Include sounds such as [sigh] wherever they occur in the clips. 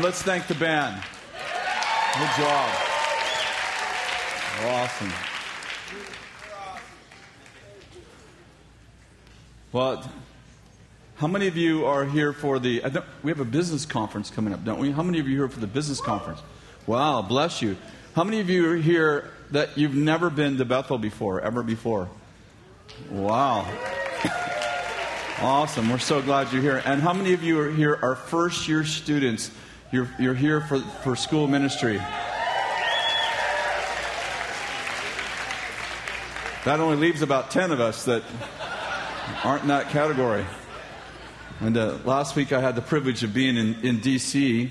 And let's thank the band. Good job. Awesome. Well, how many of you are here for the? we have a business conference coming up, don't we? How many of you are here for the business conference? Wow, bless you. How many of you are here that you've never been to Bethel before, ever before? Wow. Awesome. We're so glad you're here. And how many of you are here are first year students? You're, you're here for, for school ministry. That only leaves about 10 of us that aren't in that category. And uh, last week I had the privilege of being in, in D.C.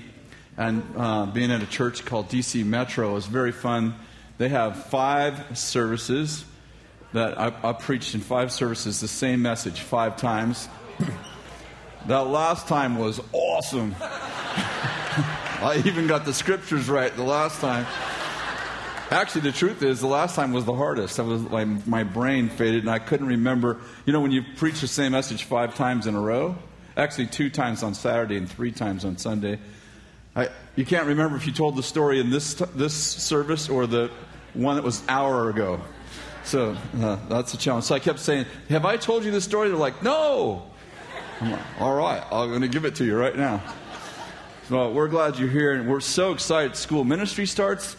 and uh, being at a church called D.C. Metro. It was very fun. They have five services that I, I preached in five services the same message five times. that last time was awesome. [laughs] [laughs] I even got the scriptures right the last time. Actually, the truth is, the last time was the hardest. I was like, my brain faded, and I couldn't remember. You know, when you preach the same message five times in a row, actually two times on Saturday and three times on Sunday, I, you can't remember if you told the story in this this service or the one that was hour ago. So uh, that's a challenge. So I kept saying, Have I told you this story? They're like, No. I'm like, All right, I'm going to give it to you right now. So we're glad you're here, and we're so excited. School ministry starts.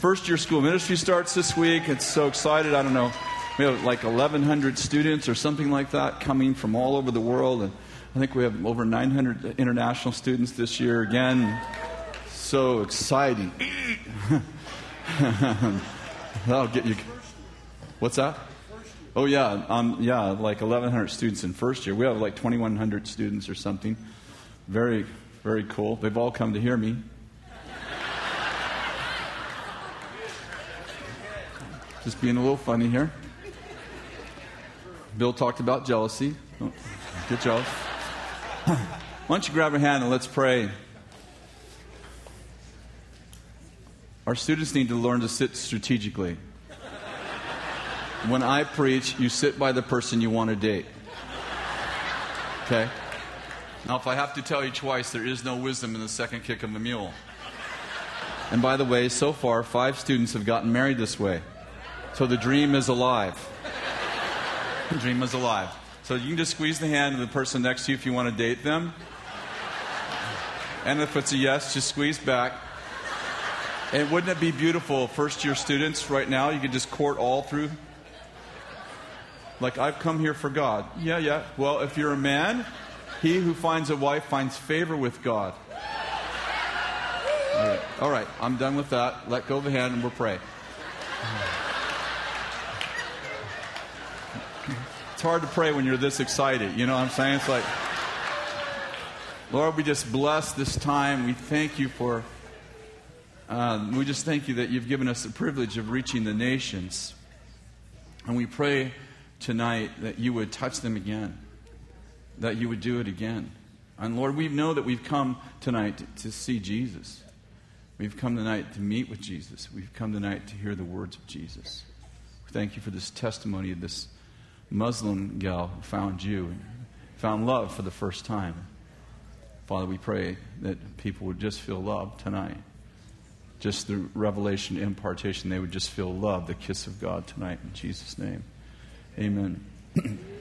First year school ministry starts this week. It's so excited. I don't know. We have like 1,100 students or something like that coming from all over the world. And I think we have over 900 international students this year. Again, so exciting. [laughs] That'll get you. What's that? Oh yeah, um, yeah, like 1,100 students in first year. We have like 2,100 students or something. Very, very cool. They've all come to hear me. Just being a little funny here. Bill talked about jealousy. Oh, get jealous. Why don't you grab a hand and let's pray. Our students need to learn to sit strategically when I preach, you sit by the person you want to date. Okay? Now, if I have to tell you twice, there is no wisdom in the second kick of a mule. And by the way, so far, five students have gotten married this way. So the dream is alive. [laughs] The dream is alive. So you can just squeeze the hand of the person next to you if you want to date them. And if it's a yes, just squeeze back. And wouldn't it be beautiful, first year students right now, you could just court all through like, I've come here for God. Yeah, yeah. Well, if you're a man, he who finds a wife finds favor with God. All right. All right, I'm done with that. Let go of the hand and we'll pray. It's hard to pray when you're this excited. You know what I'm saying? It's like, Lord, we just bless this time. We thank you for, uh, we just thank you that you've given us the privilege of reaching the nations. And we pray tonight that you would touch them again, that you would do it again. And Lord, we know that we've come tonight to, to see Jesus. We've come tonight to meet with Jesus. We've come tonight to hear the words of Jesus. Thank you for this testimony of this Muslim gal who found you and found love for the first time. Father, we pray that people would just feel love tonight. Just the revelation, impartation, they would just feel love, the kiss of God tonight in Jesus' name. Amen. [clears throat]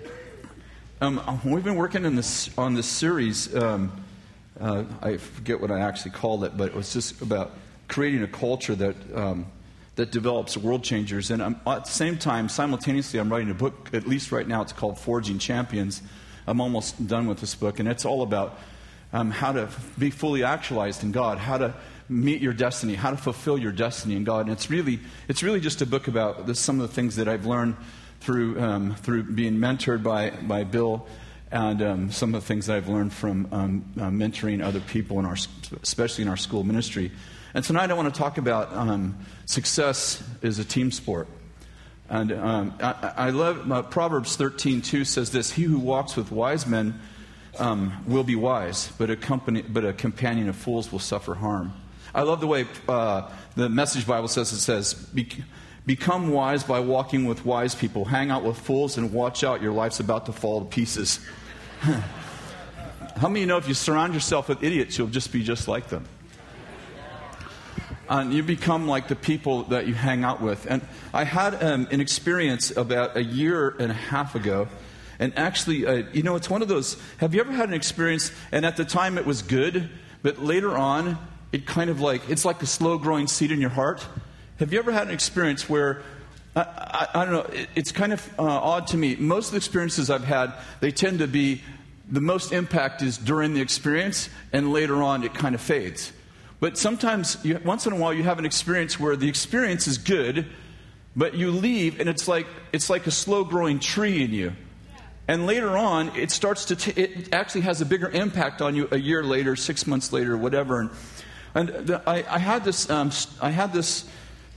um, we've been working in this, on this series. Um, uh, I forget what I actually called it, but it was just about creating a culture that, um, that develops world changers. And I'm, at the same time, simultaneously, I'm writing a book, at least right now, it's called Forging Champions. I'm almost done with this book, and it's all about um, how to be fully actualized in God, how to meet your destiny, how to fulfill your destiny in God. And it's really, it's really just a book about this, some of the things that I've learned through, um, through being mentored by, by Bill and um, some of the things I've learned from um, uh, mentoring other people, in our, especially in our school ministry. And tonight I want to talk about um, success is a team sport. And um, I, I, love uh, Proverbs 13:2 says this: "He who walks with wise men um, will be wise, but a company, but a companion of fools will suffer harm." I love the way uh, the Message Bible says it says, Become wise by walking with wise people. Hang out with fools and watch out. Your life's about to fall to pieces. [laughs] How many of you know if you surround yourself with idiots, you'll just be just like them? and you become like the people that you hang out with. And I had um, an experience about a year and a half ago. And actually, uh, you know, it's one of those. Have you ever had an experience, and at the time it was good, but later on, it kind of like, it's like a slow growing seed in your heart? Have you ever had an experience where, I, I, I don't know, it, it's kind of uh, odd to me. Most of the experiences I've had, they tend to be, the most impact is during the experience, and later on it kind of fades. But sometimes, you, once in a while, you have an experience where the experience is good, but you leave and it's like, it's like a slow growing tree in you. And later on, it starts to, t- it actually has a bigger impact on you a year later, six months later, whatever. And, and the, I, I, had this, um, I had this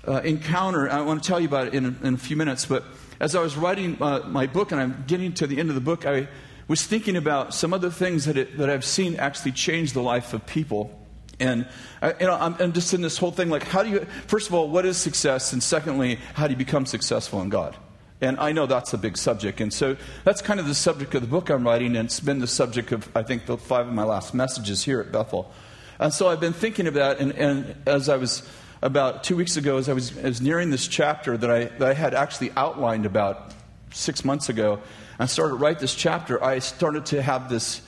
uh, encounter. I want to tell you about it in a, in a few minutes. But as I was writing uh, my book and I'm getting to the end of the book, I was thinking about some of the things that, it, that I've seen actually change the life of people. And uh, you know, I'm, I'm, just in this whole thing like, how do you, first of all, what is success? And secondly, how do you become successful in God? And I know that's a big subject. And so that's kind of the subject of the book I'm writing, and it's been the subject of, I think, the five of my last messages here at Bethel. And so I've been thinking about, and, and as I was about two weeks ago, as I was, as nearing this chapter that I, that I had actually outlined about six months ago, I started to write this chapter, I started to have this,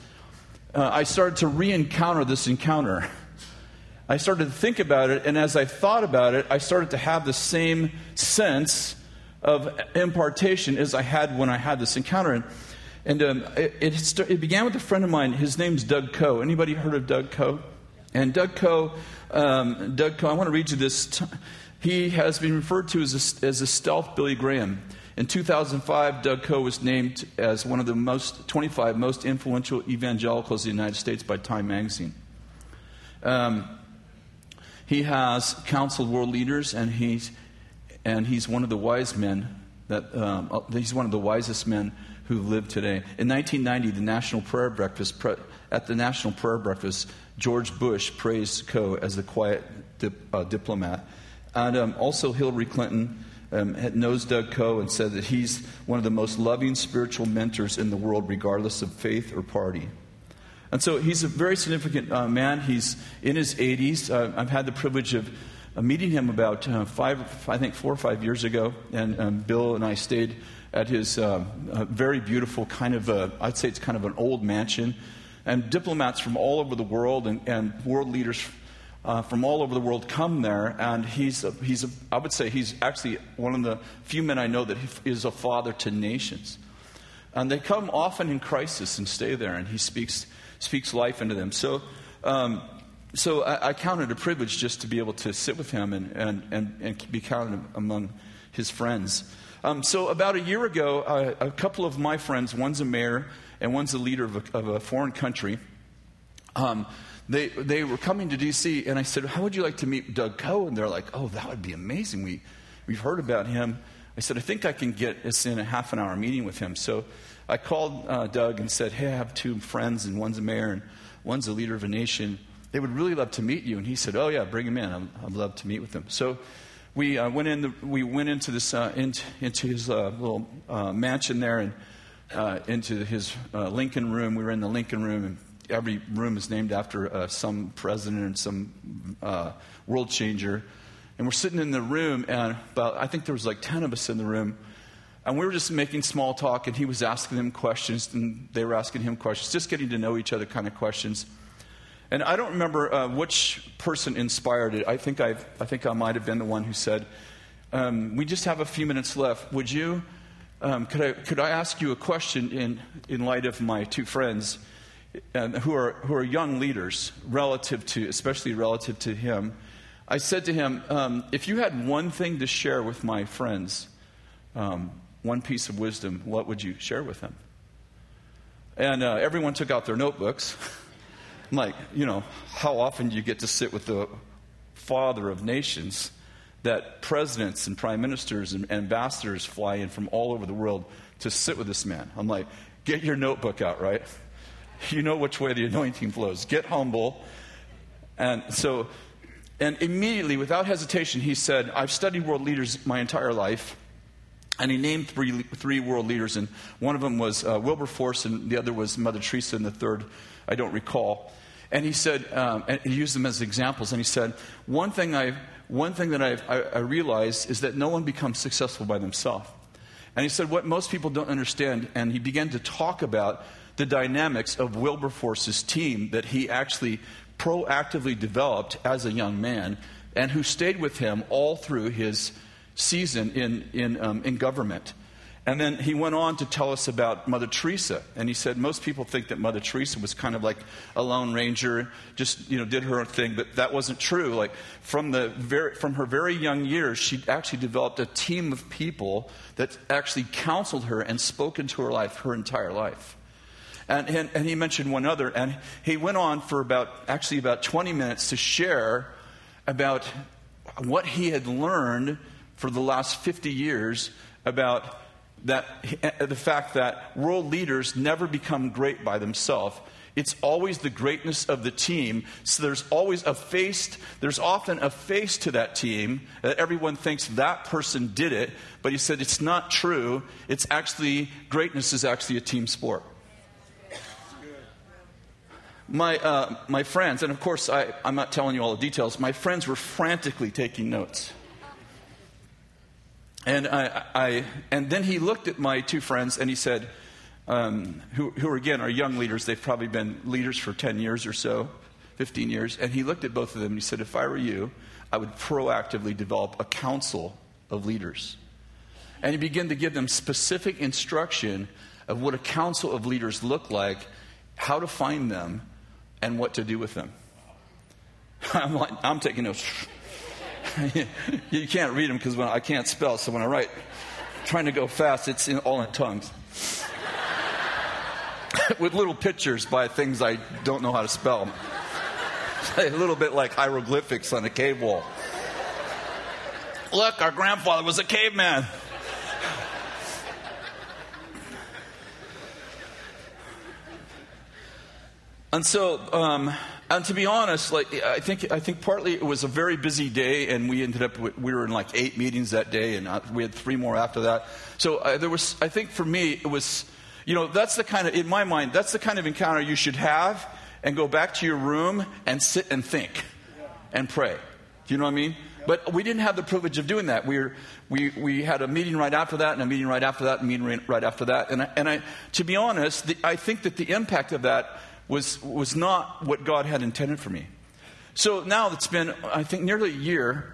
uh, I started to re encounter this encounter. I started to think about it, and as I thought about it, I started to have the same sense of impartation as I had when I had this encounter. And, and um, it, it, it, began with a friend of mine. His name's Doug Coe. Anybody heard of Doug Coe? And Doug Coe, um, Doug Coe, I want to read you this. T- he has been referred to as a, as a stealth Billy Graham. In 2005, Doug Coe was named as one of the most 25 most influential evangelicals in the United States by Time Magazine. Um, he has counseled world leaders, and he's, and he's one of the wise men that um, uh, he's one of the wisest men who live today. In 1990, the National Prayer Breakfast pre, at the National Prayer Breakfast, George Bush praised Coe as the quiet dip, uh, diplomat, and um, also Hillary Clinton. Um, knows Doug Coe and said that he's one of the most loving spiritual mentors in the world, regardless of faith or party. And so he's a very significant uh, man. He's in his 80s. Uh, I've had the privilege of uh, meeting him about uh, five, I think four or five years ago. And um, Bill and I stayed at his uh, very beautiful kind of, a, I'd say it's kind of an old mansion. And diplomats from all over the world and, and world leaders uh, from all over the world come there, and he's, a, he's a, I would say he's actually one of the few men I know that is a father to nations. And they come often in crisis and stay there, and he speaks speaks life into them. So, um, so I, I count it a privilege just to be able to sit with him and, and, and, and be counted among his friends. Um, so, about a year ago, uh, a couple of my friends, one's a mayor and one's a leader of a, of a foreign country, um, they, they were coming to D.C., and I said, How would you like to meet Doug Coe? And they're like, Oh, that would be amazing. We, we've heard about him. I said, I think I can get us in a half an hour meeting with him. So I called uh, Doug and said, Hey, I have two friends, and one's a mayor and one's a leader of a nation. They would really love to meet you. And he said, Oh, yeah, bring him in. I'd, I'd love to meet with them. So we, uh, went, in the, we went into, this, uh, into, into his uh, little uh, mansion there and uh, into his Lincoln room. We were in the Lincoln room, and every room is named after some president and some world changer. And we're sitting in the room, and about, I think there was like 10 of us in the room. And we were just making small talk, and he was asking them questions, and they were asking him questions, just getting to know each other kind of questions. And I don't remember uh, which person inspired it. I think, i I think I might have been the one who said, um, We just have a few minutes left. Would you, um, could, I, could I ask you a question in, in light of my two friends uh, who, are, who are young leaders, relative to, especially relative to him? I said to him, um, If you had one thing to share with my friends, um, one piece of wisdom, what would you share with them? And uh, everyone took out their notebooks. [laughs] I'm like, you know, how often do you get to sit with the father of nations that presidents and prime ministers and ambassadors fly in from all over the world to sit with this man? I'm like, get your notebook out, right? [laughs] You know which way the anointing flows. Get humble. And so, and immediately, without hesitation, he said, I've studied world leaders my entire life. And he named three, three world leaders, and one of them was uh, Wilberforce, and the other was Mother Teresa, and the third, I don't recall. And he said, um, and he used them as examples. And he said, one thing, i one thing that I've, I, I realized is that no one becomes successful by themselves. And he said, what most people don't understand, and he began to talk about the dynamics of Wilberforce's team that he actually proactively developed as a young man and who stayed with him all through his season in, in, um, in government. And then he went on to tell us about Mother Teresa. And he said most people think that Mother Teresa was kind of like a lone ranger, just, you know, did her own thing, but that wasn't true. Like from, the very, from her very young years, she actually developed a team of people that actually counseled her and spoke into her life her entire life. And, and, and he mentioned one other, and he went on for about, actually about 20 minutes to share about what he had learned for the last 50 years about that uh, the fact that world leaders never become great by themselves. It's always the greatness of the team. So there's always a face, there's often a face to that team that everyone thinks that person did it, but he said it's not true. It's actually, greatness is actually a team sport. My, uh, my friends, and of course, I, I'm not telling you all the details, my friends were frantically taking notes. And, I, I, and then he looked at my two friends and he said, um, who, who again are young leaders, they've probably been leaders for 10 years or so, 15 years. And he looked at both of them and he said, If I were you, I would proactively develop a council of leaders. And he began to give them specific instruction of what a council of leaders look like, how to find them, and what to do with them. [laughs] I'm, like, I'm taking notes. [laughs] you can't read them because I can't spell. So when I write, trying to go fast, it's in, all in tongues. [laughs] With little pictures by things I don't know how to spell. [laughs] a little bit like hieroglyphics on a cave wall. Look, our grandfather was a caveman. And so, um, and to be honest, like I think I think partly it was a very busy day, and we ended up we were in like eight meetings that day, and uh, we had three more after that. So uh, there was, I think for me, it was, you know, that's the kind of in my mind, that's the kind of encounter you should have, and go back to your room and sit and think, and pray. Do you know what I mean? But we didn't have the privilege of doing that. We, were, we, we had a meeting right after that, and a meeting right after that, and a meeting right after that. And, I, and I, to be honest, the, I think that the impact of that was, was not what God had intended for me. So now it's been, I think, nearly a year,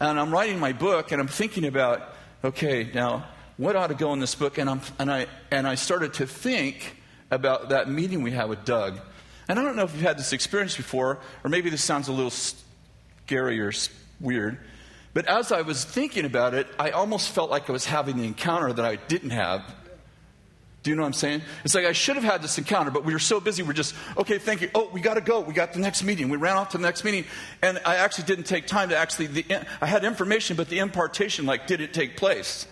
and I'm writing my book, and I'm thinking about, okay, now what ought to go in this book? And, I'm, and, I, and I started to think about that meeting we had with Doug. And I don't know if you've had this experience before, or maybe this sounds a little scary or weird, but as I was thinking about it, I almost felt like I was having the encounter that I didn't have do you know what I'm saying? It's like I should have had this encounter, but we were so busy. We're just, okay, thank you. Oh, we got to go. We got the next meeting. We ran off to the next meeting. And I actually didn't take time to actually, the, I had information, but the impartation, like, did it take place?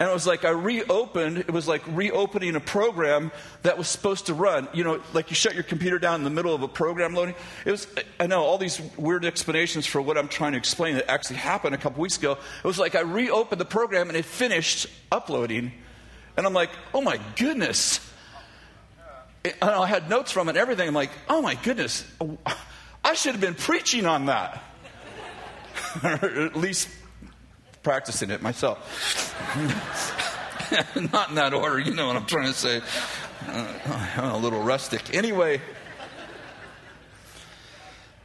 And it was like I reopened, it was like reopening a program that was supposed to run. You know, like you shut your computer down in the middle of a program loading. It was, I know, all these weird explanations for what I'm trying to explain that actually happened a couple weeks ago. It was like I reopened the program and it finished uploading and I'm like, oh my goodness. And I had notes from it and everything. I'm like, oh my goodness. I should have been preaching on that. [laughs] or at least practicing it myself. [laughs] Not in that order, you know what I'm trying to say. Uh, I'm a little rustic. Anyway,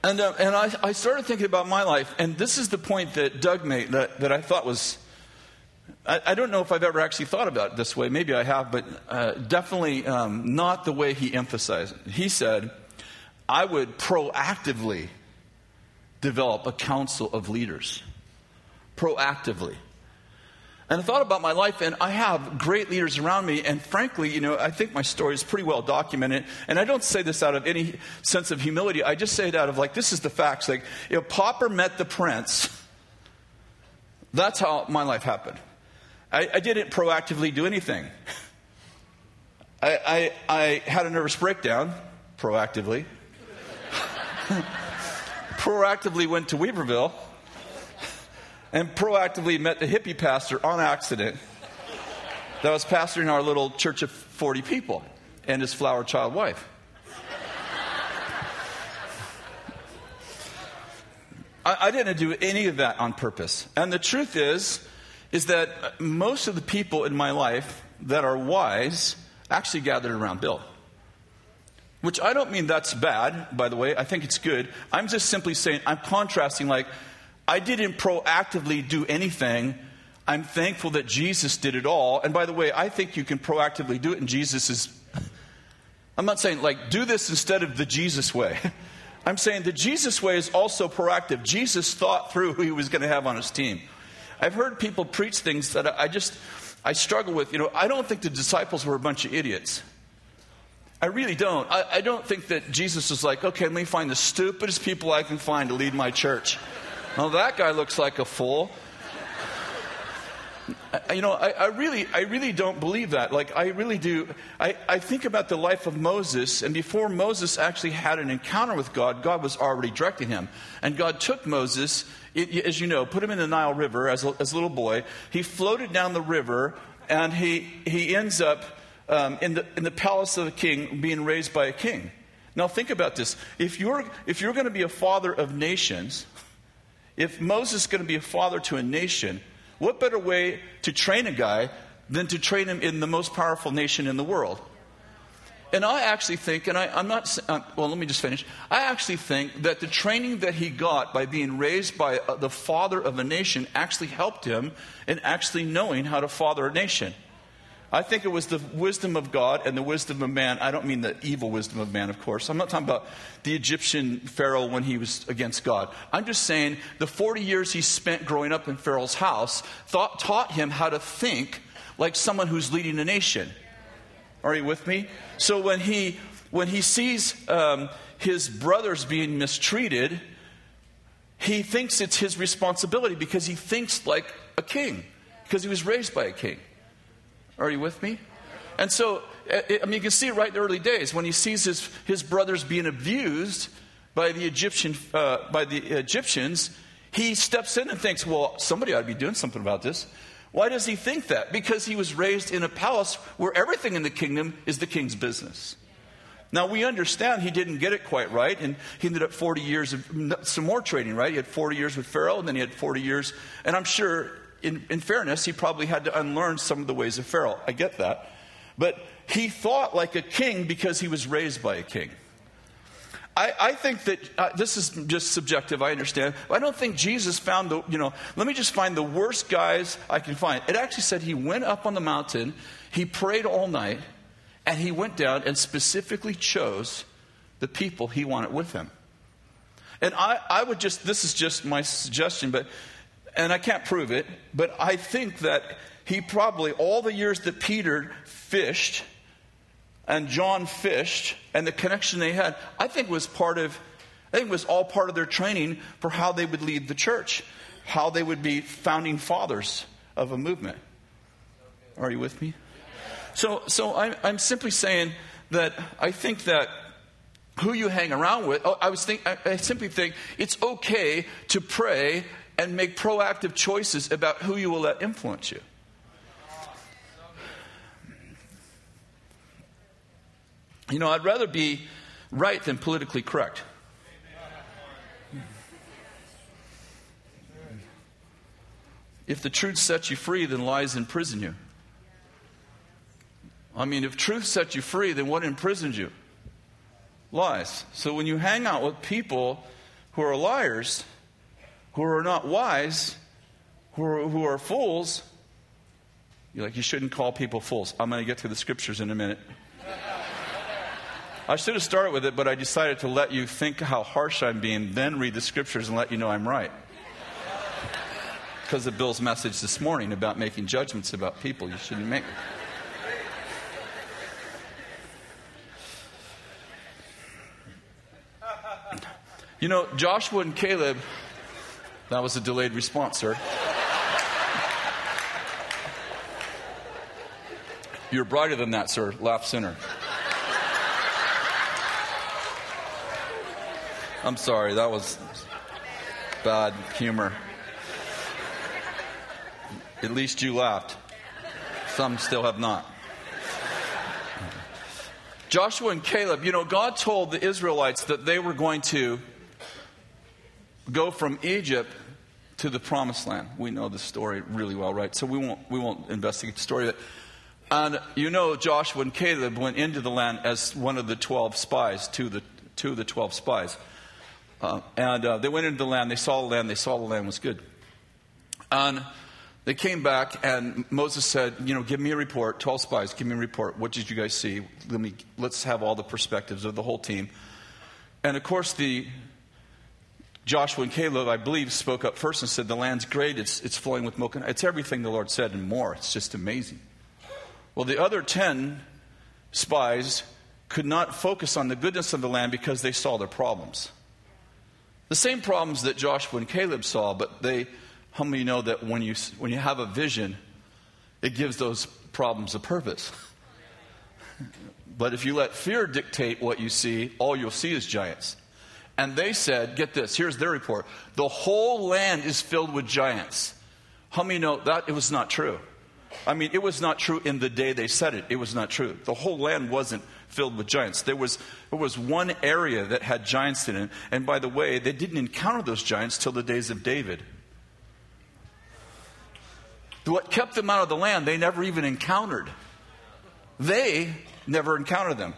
and, uh, and I, I started thinking about my life, and this is the point that Doug made that, that I thought was I, I, don't know if I've ever actually thought about it this way. Maybe I have, but uh, definitely um, not the way he emphasized it. He said, I would proactively develop a council of leaders. Proactively. And I thought about my life, and I have great leaders around me. And frankly, you know, I think my story is pretty well documented. And I don't say this out of any sense of humility. I just say it out of like, this is the facts. Like, if Popper met the prince, that's how my life happened. I, I didn't proactively do anything. I, I, I had a nervous breakdown proactively. [laughs] proactively went to Weaverville and proactively met the hippie pastor on accident that was pastoring our little church of 40 people and his flower child wife. I, I didn't do any of that on purpose. And the truth is, is that uh, most of the people in my life that are wise actually gathered around Bill. Which I don't mean that's bad, by the way. I think it's good. I'm just simply saying, I'm contrasting, like, I didn't proactively do anything. I'm thankful that Jesus did it all. And by the way, I think you can proactively do it, and Jesus is. I'm not saying, like, do this instead of the Jesus way. [laughs] I'm saying the Jesus way is also proactive. Jesus thought through who he was going to have on his team. I've heard people preach things that I just, I struggle with. You know, I don't think the disciples were a bunch of idiots. I really don't. I, I, don't think that Jesus was like, okay, let me find the stupidest people I can find to lead my church. Well, that guy looks like a fool. You know, I, I, really, I really don't believe that. Like, I really do. I, I think about the life of Moses, and before Moses actually had an encounter with God, God was already directing him. And God took Moses, it, as you know, put him in the Nile River as a, as a little boy. He floated down the river, and he, he ends up um, in, the, in the palace of a king, being raised by a king. Now, think about this. If you're, if you're going to be a father of nations, if Moses is going to be a father to a nation, what better way to train a guy than to train him in the most powerful nation in the world? And I actually think, and I, am not, uh, well, let me just finish. I actually think that the training that he got by being raised by uh, the father of a nation actually helped him in actually knowing how to father a nation. I think it was the wisdom of God and the wisdom of man. I don't mean the evil wisdom of man, of course. I'm not talking about the Egyptian Pharaoh when he was against God. I'm just saying the 40 years he spent growing up in Pharaoh's house thought, taught him how to think like someone who's leading a nation. Are you with me? So when he, when he sees um, his brothers being mistreated, he thinks it's his responsibility because he thinks like a king, because he was raised by a king. Are you with me? And so, I mean, you can see it right in the early days when he sees his, his brothers being abused by the Egyptian, uh, by the Egyptians. He steps in and thinks, "Well, somebody ought to be doing something about this." Why does he think that? Because he was raised in a palace where everything in the kingdom is the king's business. Now we understand he didn't get it quite right, and he ended up 40 years of some more training, right? He had 40 years with Pharaoh, and then he had 40 years, and I'm sure in, in fairness, he probably had to unlearn some of the ways of Pharaoh. I get that. But he thought like a king because he was raised by a king. I, I think that uh, this is just subjective, I understand. I don't think Jesus found the, you know, let me just find the worst guys I can find. It actually said he went up on the mountain, he prayed all night, and he went down and specifically chose the people he wanted with him. And I, I would just, this is just my suggestion, but and I can't prove it, but I think that he probably, all the years that Peter fished and John fished and the connection they had, I think was part of, I think was all part of their training for how they would lead the church, how they would be founding fathers of a movement. Are you with me? So, so I'm, I'm simply saying that I think that who you hang around with, oh, I was think, I, I simply think it's okay to pray and make proactive choices about who you will let influence you. You know, I'd rather be right than politically correct. If the truth sets you free, then lies imprison you. I mean, if truth sets you free, then what imprisons you? Lies. So when you hang out with people who are liars, who are not wise, who are, who are fools, you're like, you shouldn't call people fools. I'm going to get to the scriptures in a minute. I should have started with it, but I decided to let you think how harsh I'm being, then read the scriptures and let you know I'm right. Because of Bill's message this morning about making judgments about people you shouldn't make. You know, Joshua and Caleb that was a delayed response, sir. You're brighter than that, sir. Laugh sooner. I'm sorry, that was bad humor. At least you laughed. Some still have not. Joshua and Caleb, you know, God told the Israelites that they were going to go from Egypt to the promised land. We know the story really well, right? So we won't, we won't investigate the story. And you know, Joshua and Caleb went into the land as one of the 12 spies, two of the, two of the 12 spies. Uh, and uh, they went into the land, they saw the land, they saw the land was good. And they came back, and Moses said, You know, give me a report. 12 spies, give me a report. What did you guys see? Let me, let's have all the perspectives of the whole team. And of course, the Joshua and Caleb, I believe, spoke up first and said, The land's great. It's, it's flowing with milk and It's everything the Lord said and more. It's just amazing. Well, the other 10 spies could not focus on the goodness of the land because they saw their problems. The same problems that Joshua and Caleb saw, but they how many know that when you, when you have a vision, it gives those problems a purpose? [laughs] but if you let fear dictate what you see, all you'll see is giants. And they said, get this, here's their report the whole land is filled with giants. How many know that it was not true? I mean, it was not true in the day they said it. It was not true. The whole land wasn't filled with giants. There was, there was one area that had giants in it. And by the way, they didn't encounter those giants till the days of David. What kept them out of the land, they never even encountered. They never encountered them.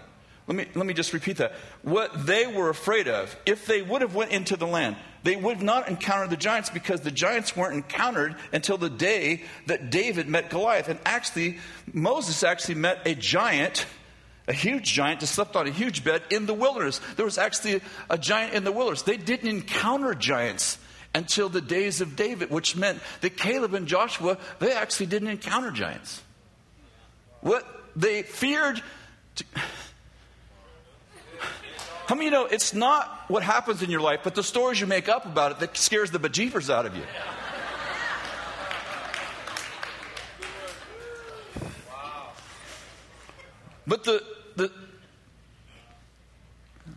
Let me, let me just repeat that. What they were afraid of, if they would have went into the land, they would not encounter the giants because the giants weren't encountered until the day that David met Goliath. And actually, Moses actually met a giant, a huge giant that slept on a huge bed in the wilderness. There was actually a giant in the wilderness. They didn't encounter giants until the days of David, which meant that Caleb and Joshua, they actually didn't encounter giants. What they feared. To, how many you know it's not what happens in your life, but the stories you make up about it that scares the bejeepers out of you? But the, the,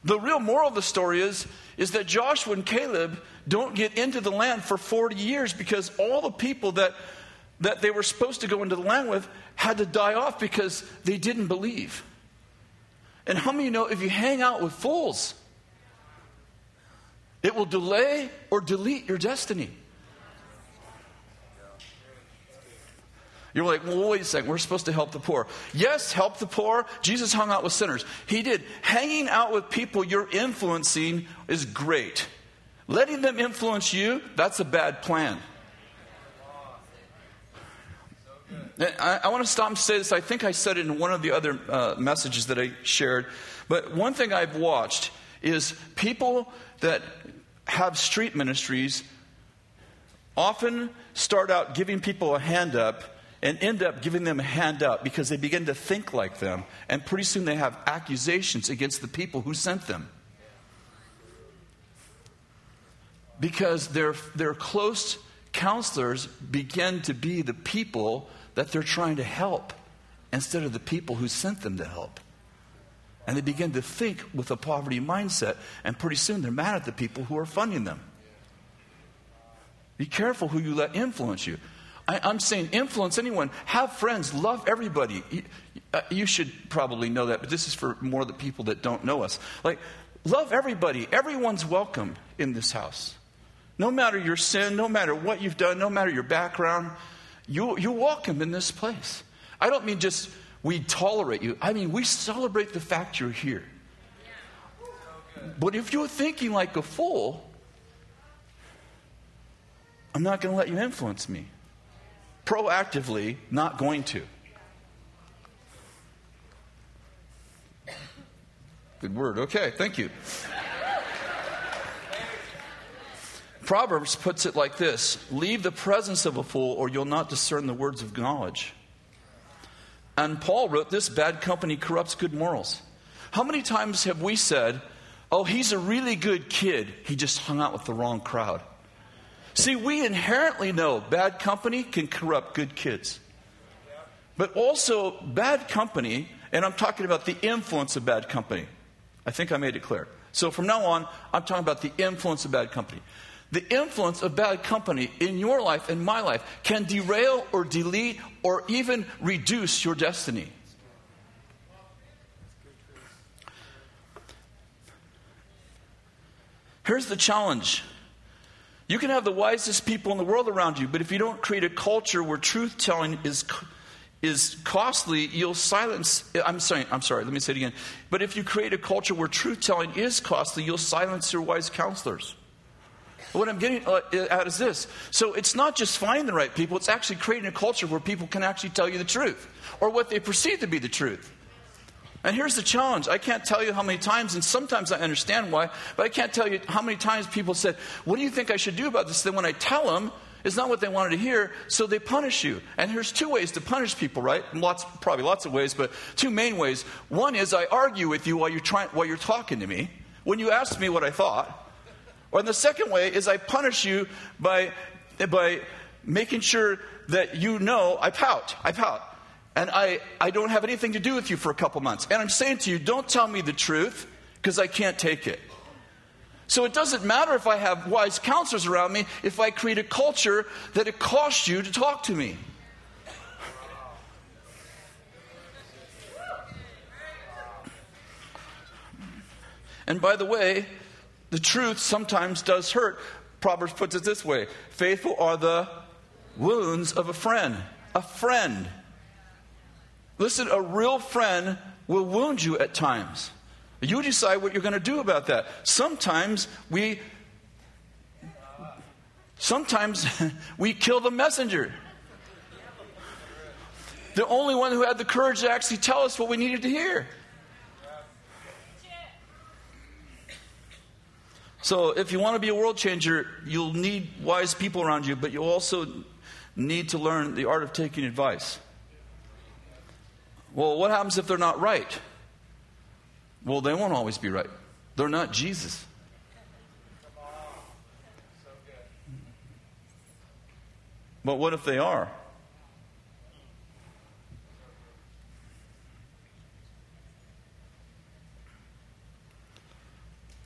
the real moral of the story is, is that Joshua and Caleb don't get into the land for 40 years because all the people that, that they were supposed to go into the land with had to die off because they didn't believe. And how many know if you hang out with fools, it will delay or delete your destiny? You're like, well, wait a second, we're supposed to help the poor. Yes, help the poor. Jesus hung out with sinners. He did. Hanging out with people you're influencing is great. Letting them influence you, that's a bad plan. I, I want to stop and say this. I think I said it in one of the other uh, messages that I shared. But one thing I've watched is people that have street ministries often start out giving people a hand up and end up giving them a hand up because they begin to think like them. And pretty soon they have accusations against the people who sent them. because their, their close counselors begin to be the people that they're trying to help instead of the people who sent them to help. And they begin to think with a poverty mindset, and pretty soon they're mad at the people who are funding them. Be careful who you let influence you. I, am saying influence anyone. Have friends. Love everybody. You, uh, you should probably know that, but this is for more of the people that don't know us. Like, love everybody. Everyone's welcome in this house. No matter your sin, no matter what you've done, no matter your background, you, you're welcome in this place. I don't mean just we tolerate you, I mean we celebrate the fact you're here. But if you're thinking like a fool, I'm not going to let you influence me. Proactively, not going to. Good word. Okay, thank you. Proverbs puts it like this Leave the presence of a fool, or you'll not discern the words of knowledge. And Paul wrote this bad company corrupts good morals. How many times have we said, Oh, he's a really good kid, he just hung out with the wrong crowd? See, we inherently know bad company can corrupt good kids. But also, bad company, and I'm talking about the influence of bad company. I think I made it clear. So from now on, I'm talking about the influence of bad company. The influence of bad company in your life and my life can derail or delete or even reduce your destiny. Here's the challenge You can have the wisest people in the world around you, but if you don't create a culture where truth telling is is costly, you'll silence. I'm sorry, I'm sorry, let me say it again. But if you create a culture where truth telling is costly, you'll silence your wise counselors. What I'm getting uh, at is this. So it's not just finding the right people, it's actually creating a culture where people can actually tell you the truth or what they perceive to be the truth. And here's the challenge. I can't tell you how many times, and sometimes I understand why, but I can't tell you how many times people said, What do you think I should do about this? Then when I tell them, it's not what they wanted to hear, so they punish you. And there's two ways to punish people, right? Lots, probably lots of ways, but two main ways. One is I argue with you while you're trying, while you're talking to me. When you ask me what I thought, or the second way is I punish you by by making sure that you know I pout. I pout. And I, I don't have anything to do with you for a couple months. And I'm saying to you, don't tell me the truth because I can't take it. So it doesn't matter if I have wise counselors around me if I create a culture that it costs you to talk to me. And by the way, the truth sometimes does hurt. Proverbs puts it this way faithful are the wounds of a friend. A friend. Listen, a real friend will wound you at times. You decide what you're going to do about that. Sometimes we sometimes [laughs] we kill the messenger. The only one who had the courage to actually tell us what we needed to hear. So, if you want to be a world changer, you'll need wise people around you, but you'll also need to learn the art of taking advice. Well, what happens if they're not right? Well, they won't always be right. They're not Jesus. But what if they are?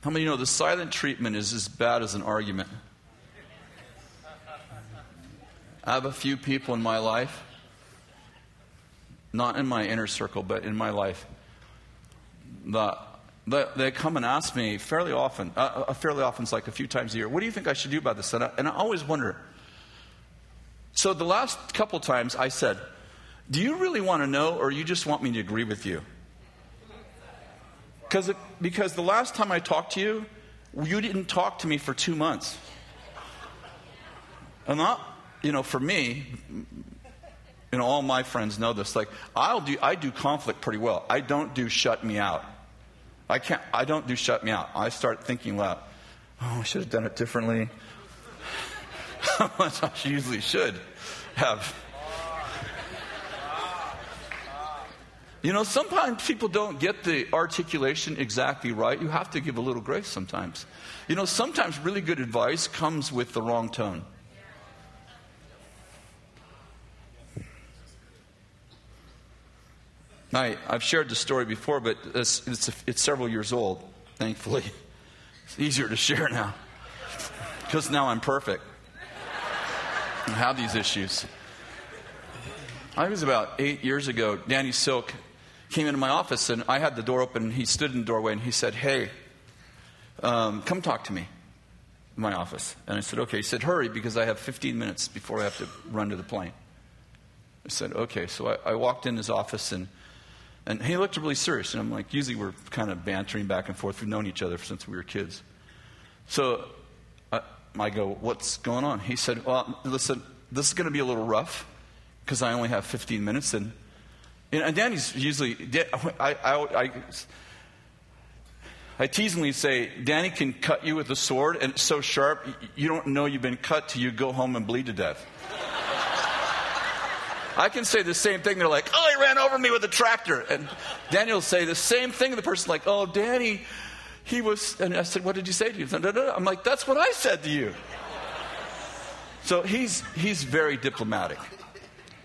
How many you know the silent treatment is as bad as an argument? I have a few people in my life, not in my inner circle, but in my life, the, they come and ask me fairly often, uh, uh, fairly often, it's like a few times a year, what do you think I should do about this? And I, and I always wonder. So the last couple times I said, do you really want to know or you just want me to agree with you? Because, because the last time I talked to you, you didn't talk to me for two months. And not, you know, for me, you know, all my friends know this. Like, I'll do, I do conflict pretty well. I don't do shut me out. I can't, I don't do shut me out. I start thinking loud. Oh, I should have done it differently. [laughs] I usually should have. You know, sometimes people don't get the articulation exactly right. You have to give a little grace sometimes. You know, sometimes really good advice comes with the wrong tone. I, I've shared the story before, but it's, it's, it's several years old, thankfully. It's easier to share now because now I'm perfect. I have these issues. I was about eight years ago. Danny Silk came into my office, and I had the door open. He stood in the doorway, and he said, "Hey, um, come talk to me." In my office, and I said, "Okay." He said, "Hurry, because I have 15 minutes before I have to run to the plane." I said, "Okay." So I, I walked in his office, and and he looked really serious. And I'm like, usually we're kind of bantering back and forth. We've known each other since we were kids. So I, I go, What's going on? He said, Well, listen, this is going to be a little rough because I only have 15 minutes. And, and Danny's usually, I, I, I, I teasingly say, Danny can cut you with a sword, and it's so sharp, you don't know you've been cut till you go home and bleed to death. I can say the same thing. They're like, oh, he ran over me with a tractor. And Daniel will say the same thing. And The person's like, oh, Danny, he was. And I said, what did you say to you? I'm like, that's what I said to you. So he's, he's very diplomatic,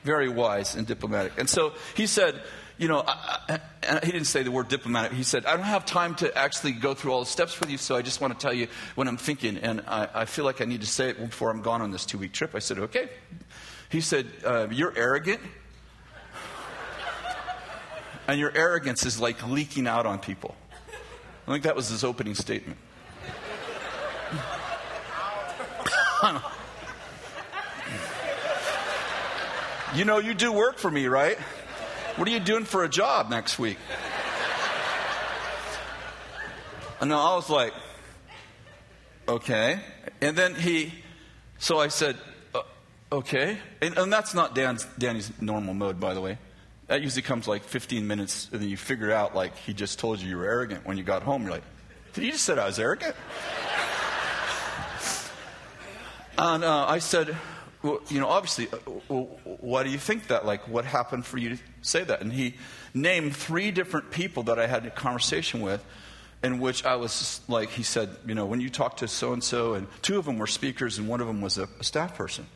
very wise and diplomatic. And so he said, you know, I, he didn't say the word diplomatic. He said, I don't have time to actually go through all the steps with you, so I just want to tell you what I'm thinking. And I, I feel like I need to say it before I'm gone on this two week trip. I said, okay, he said, uh, You're arrogant. and your arrogance is like leaking out on people. I think that was his opening statement. [coughs] you know, you do work for me, right? What are you doing for a job next week? And I was like, okay. And then he, so I said, uh, okay. And, and that's not Dan's, Danny's normal mode, by the way. That usually comes like 15 minutes, and then you figure out like he just told you you were arrogant when you got home. You're like, did he just said I was arrogant? [laughs] and uh, I said, well, you know, obviously, uh, well, why do you think that? Like, what happened for you to say that? And he named three different people that I had a conversation with in which I was like, he said, you know, when you talk to so and so, and two of them were speakers, and one of them was a, a, staff person.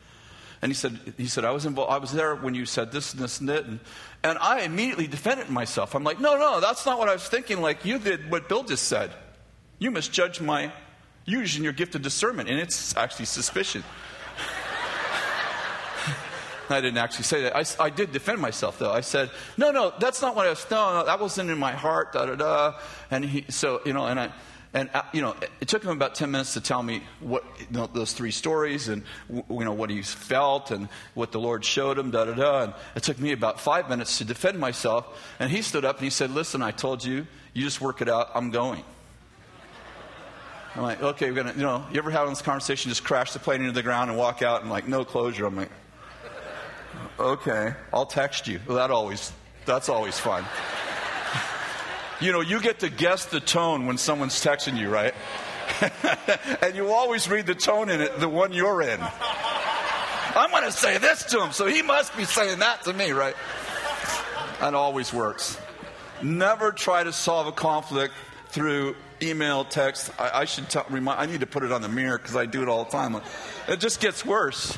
And he said, he said, I was involved, I was there when you said this and this and that. And, and I immediately defended myself. I'm like, no, no, that's not what I was thinking. Like, you did what Bill just said. You misjudged my using your gift of discernment, and it's actually suspicion. I didn't actually say that. I, I, did defend myself, though. I said, no, no, that's not what I was, no, no that wasn't in my heart, da, da, da. And he, so, you know, and I, and, uh, you know, it took him about 10 minutes to tell me what, you know, those three stories and, you know, what he felt and what the Lord showed him, da, da, da. And it took me about five minutes to defend myself. And he stood up and he said, listen, I told you, you just work it out, I'm going. I'm like, okay, we're gonna, you know, you ever have this conversation, just crash the plane into the ground and walk out and like, no closure? I'm like, okay, I'll text you. That always, that's always fun. you know, you get to guess the tone when someone's texting you, right? [laughs] and you always read the tone in it, the one you're in. I'm going to say this to him, so he must be saying that to me, right? That always works. Never try to solve a conflict through email, text. I, I should remind, I need to put it on the mirror because I do it all the time. It just gets worse.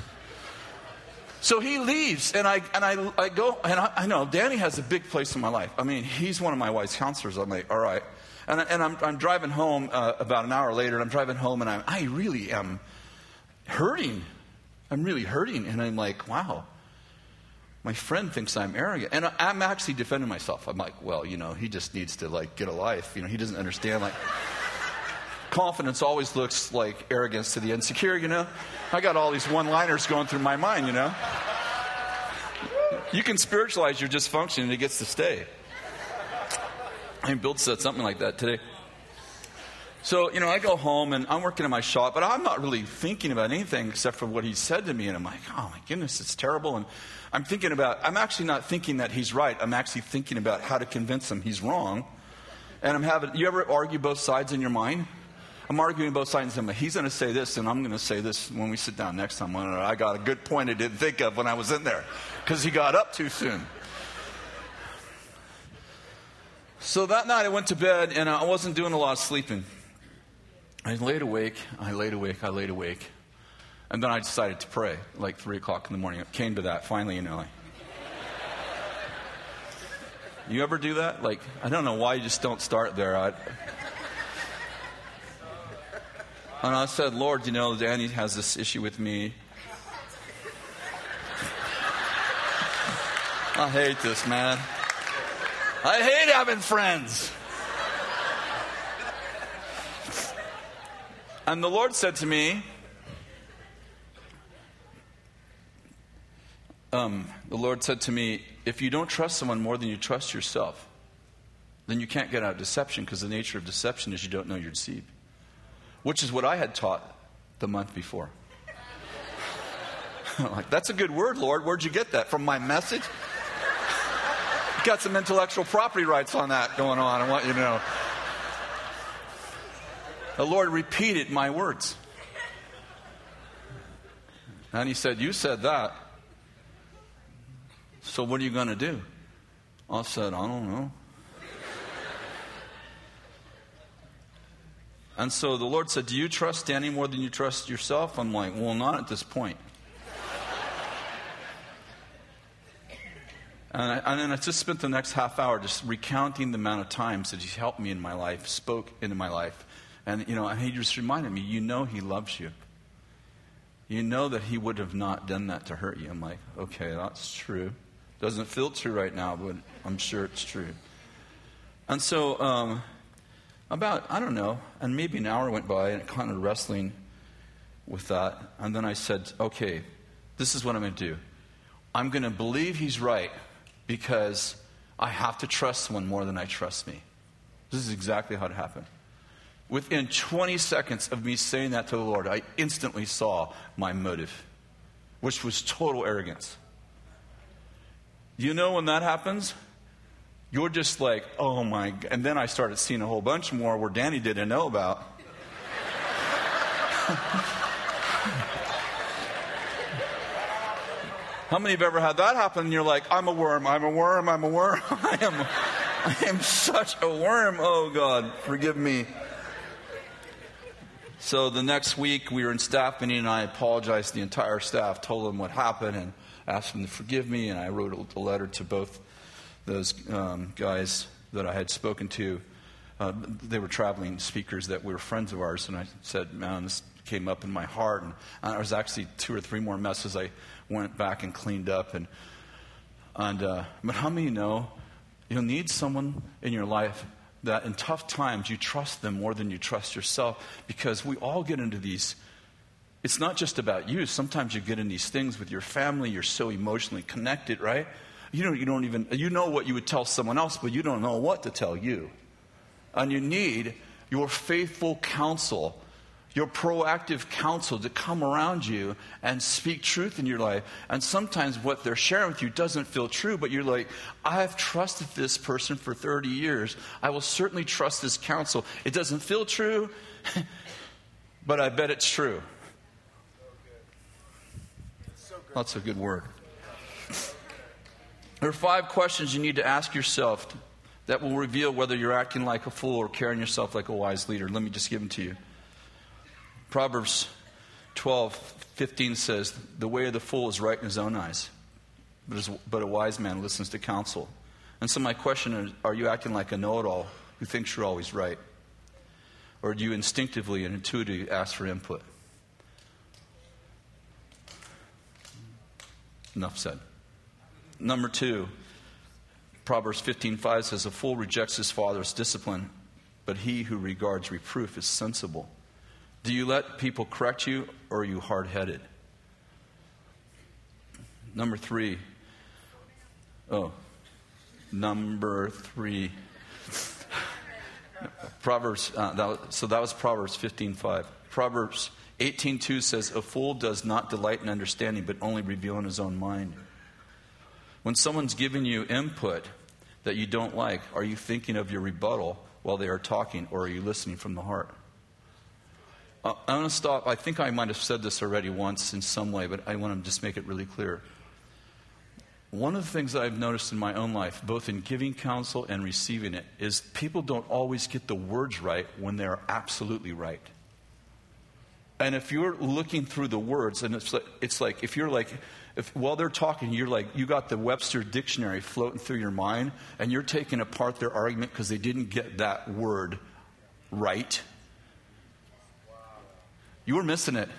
So he leaves, and I and I, I go, and I, I, know Danny has a big place in my life. I mean, he's one of my wife's counselors. I'm like, all right, and, I, and I'm, I'm driving home uh, about an hour later, and I'm driving home, and I'm, I really am hurting. I'm really hurting, and I'm like, wow, my friend thinks I'm arrogant. And I'm actually defending myself. I'm like, well, you know, he just needs to like get a life. You know, he doesn't understand like confidence always looks like arrogance to the insecure, you know? I got all these one-liners going through my mind, you know? You can spiritualize your dysfunction and it gets to stay. I mean, Bill said something like that today. So, you know, I go home and I'm working in my shop, but I'm not really thinking about anything except for what he said to me. And I'm like, oh my goodness, it's terrible. And I'm thinking about, I'm actually not thinking that he's right. I'm actually thinking about how to convince him he's wrong. And I'm having, you ever argue both sides in your mind? I'm arguing both sides of him. He's going to say this, and I'm going to say this when we sit down next time. I got a good point I didn't think of when I was in there because he got up too soon. So that night I went to bed, and I wasn't doing a lot of sleeping. I laid awake, I laid awake, I laid awake. And then I decided to pray, like 3 o'clock in the morning. It came to that, finally, know. Like, [laughs] you ever do that? Like, I don't know why you just don't start there. I, and I said, Lord, you know, Danny has this issue with me. I hate this, man. I hate having friends. And the Lord said to me, um, the Lord said to me, if you don't trust someone more than you trust yourself, then you can't get out of deception because the nature of deception is you don't know you're deceived, which is what I had taught the month before. [laughs] like, that's a good word, Lord. Where'd you get that? From my message? [laughs] Got some intellectual property rights on that going on. I want you to know. The Lord repeated my words. And he said, You said that. So what are you going to do? I said, I don't know. And so the Lord said, Do you trust Danny more than you trust yourself? I'm like, Well, not at this point. And, I, and then I just spent the next half hour just recounting the amount of times that He's helped me in my life, spoke into my life. And, you know, and He just reminded me, You know He loves you. You know that He would have not done that to hurt you. I'm like, Okay, that's true. Doesn't feel true right now, but I'm sure it's true. And so, um, about, I don't know, and maybe an hour went by and kind of wrestling. with that. And then I said, okay, this is what I'm going to do. I'm going to believe he's right because I have to trust someone more than I trust me. This is exactly how it happened. Within 20 seconds of me saying that to the Lord, I instantly saw my motive, which was total arrogance. Do you know when that happens? You're just like, oh my. And then I started seeing a whole bunch more where Danny didn't know about. [laughs] How many have ever had that happen and you're like, I'm a worm, I'm a worm, I'm a worm, [laughs] I am, I am such a worm. Oh God, forgive me. So the next week we were in staff meeting and I apologized to the entire staff, told them what happened and asked them to forgive me. And I wrote a letter to both those um, guys that I had spoken to. Uh, they were traveling speakers that were friends of ours. And I said, man, this came up in my heart. And there was actually two or three more messes I went back and cleaned up. And, and uh, but how many know you'll need someone in your life that in tough times you trust them more than you trust yourself because we all get into these it's not just about you sometimes you get in these things with your family you're so emotionally connected right you don't, you don't even you know what you would tell someone else but you don't know what to tell you and you need your faithful counsel your proactive counsel to come around you and speak truth in your life. And sometimes what they're sharing with you doesn't feel true, but you're like, I've trusted this person for 30 years. I will certainly trust this counsel. It doesn't feel true, [laughs] but I bet it's true. That's a good word. There are five questions you need to ask yourself that will reveal whether you're acting like a fool or carrying yourself like a wise leader. Let me just give them to you. Proverbs 12, 15 says, The way of the fool is right in his own eyes, but a wise man listens to counsel. And so, my question is Are you acting like a know it all who thinks you're always right? Or do you instinctively and intuitively ask for input? Enough said. Number two, Proverbs 15:5 says, "A fool rejects his father's discipline, but he who regards reproof is sensible." Do you let people correct you or are you hard headed? Number three. Oh, number three. Proverbs, uh, that so that was Proverbs 15.5. Proverbs 18.2 says, A fool does not delight in understanding, but only reveal in his own mind. When someone's giving you input that you don't like, are you thinking of your rebuttal while they are talking, or are you listening from the heart? Uh, I'm going to stop. I think I might have said this already once in some way, but I want to just make it really clear. One of the things that I've noticed in my own life, both in giving counsel and receiving it, is people don't always get the words right when they're absolutely right. And if you're looking through the words, and it's like, it's like if you're like, if while they're talking, you're like, you got the Webster dictionary floating through your mind, and you're taking apart their argument because they didn't get that word right you were missing it.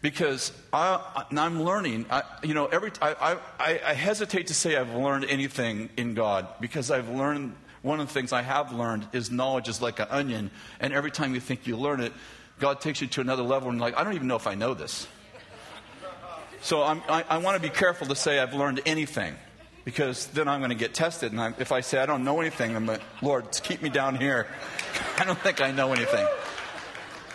Because I, am learning, I, you know, every I, I, I hesitate to say I've learned anything in God because I've learned one of the things I have learned is knowledge is like an onion, and every time you think you learn it, God takes you to another level, and like, I don't even know if I know this. So I'm, i I, want to be careful to say I've learned anything, because then I'm going to get tested, and I, if I say I don't know anything, I'm like, Lord, keep me down here. [laughs] I don't think I know anything.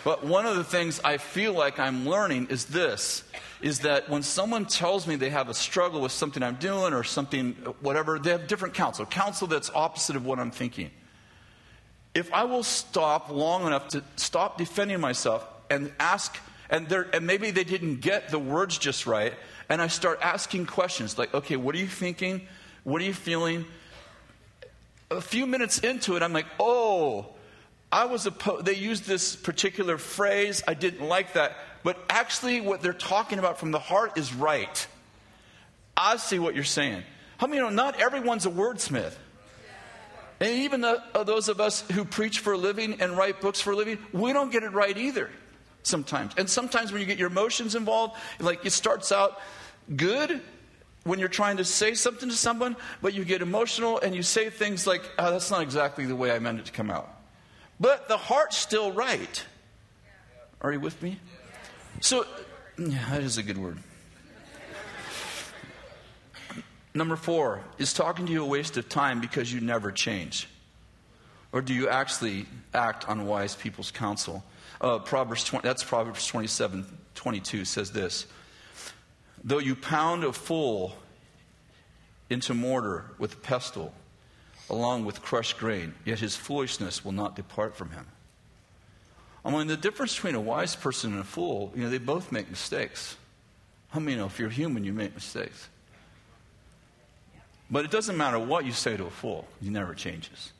But one of the things I feel like I'm learning is this is that when someone tells me they have a struggle with something I'm doing or something, whatever, they have different counsel, counsel that's opposite of what I'm thinking. If I will stop long enough to stop defending myself and ask, and, and maybe they didn't get the words just right, and I start asking questions like, okay, what are you thinking? What are you feeling? A few minutes into it, I'm like, oh, I was opposed, they used this particular phrase. I didn't like that. But actually, what they're talking about from the heart is right. I see what you're saying. How many know not everyone's a wordsmith? And even the, uh, those of us who preach for a living and write books for a living, we don't get it right either sometimes. And sometimes when you get your emotions involved, like it starts out good when you're trying to say something to someone, but you get emotional and you say things like, oh, that's not exactly the way I meant it to come out. But the heart's still right. Are you with me? So, yeah, that is a good word. Number four, is talking to you a waste of time because you never change? Or do you actually act on wise people's counsel? Uh, Proverbs 20, that's Proverbs 27 22 says this Though you pound a fool into mortar with a pestle, along with crushed grain, yet his foolishness will not depart from him. I mean, the difference between a wise person and a fool, you know, they both make mistakes. I mean, you know, if you're human, you make mistakes. But it doesn't matter what you say to a fool, he never changes.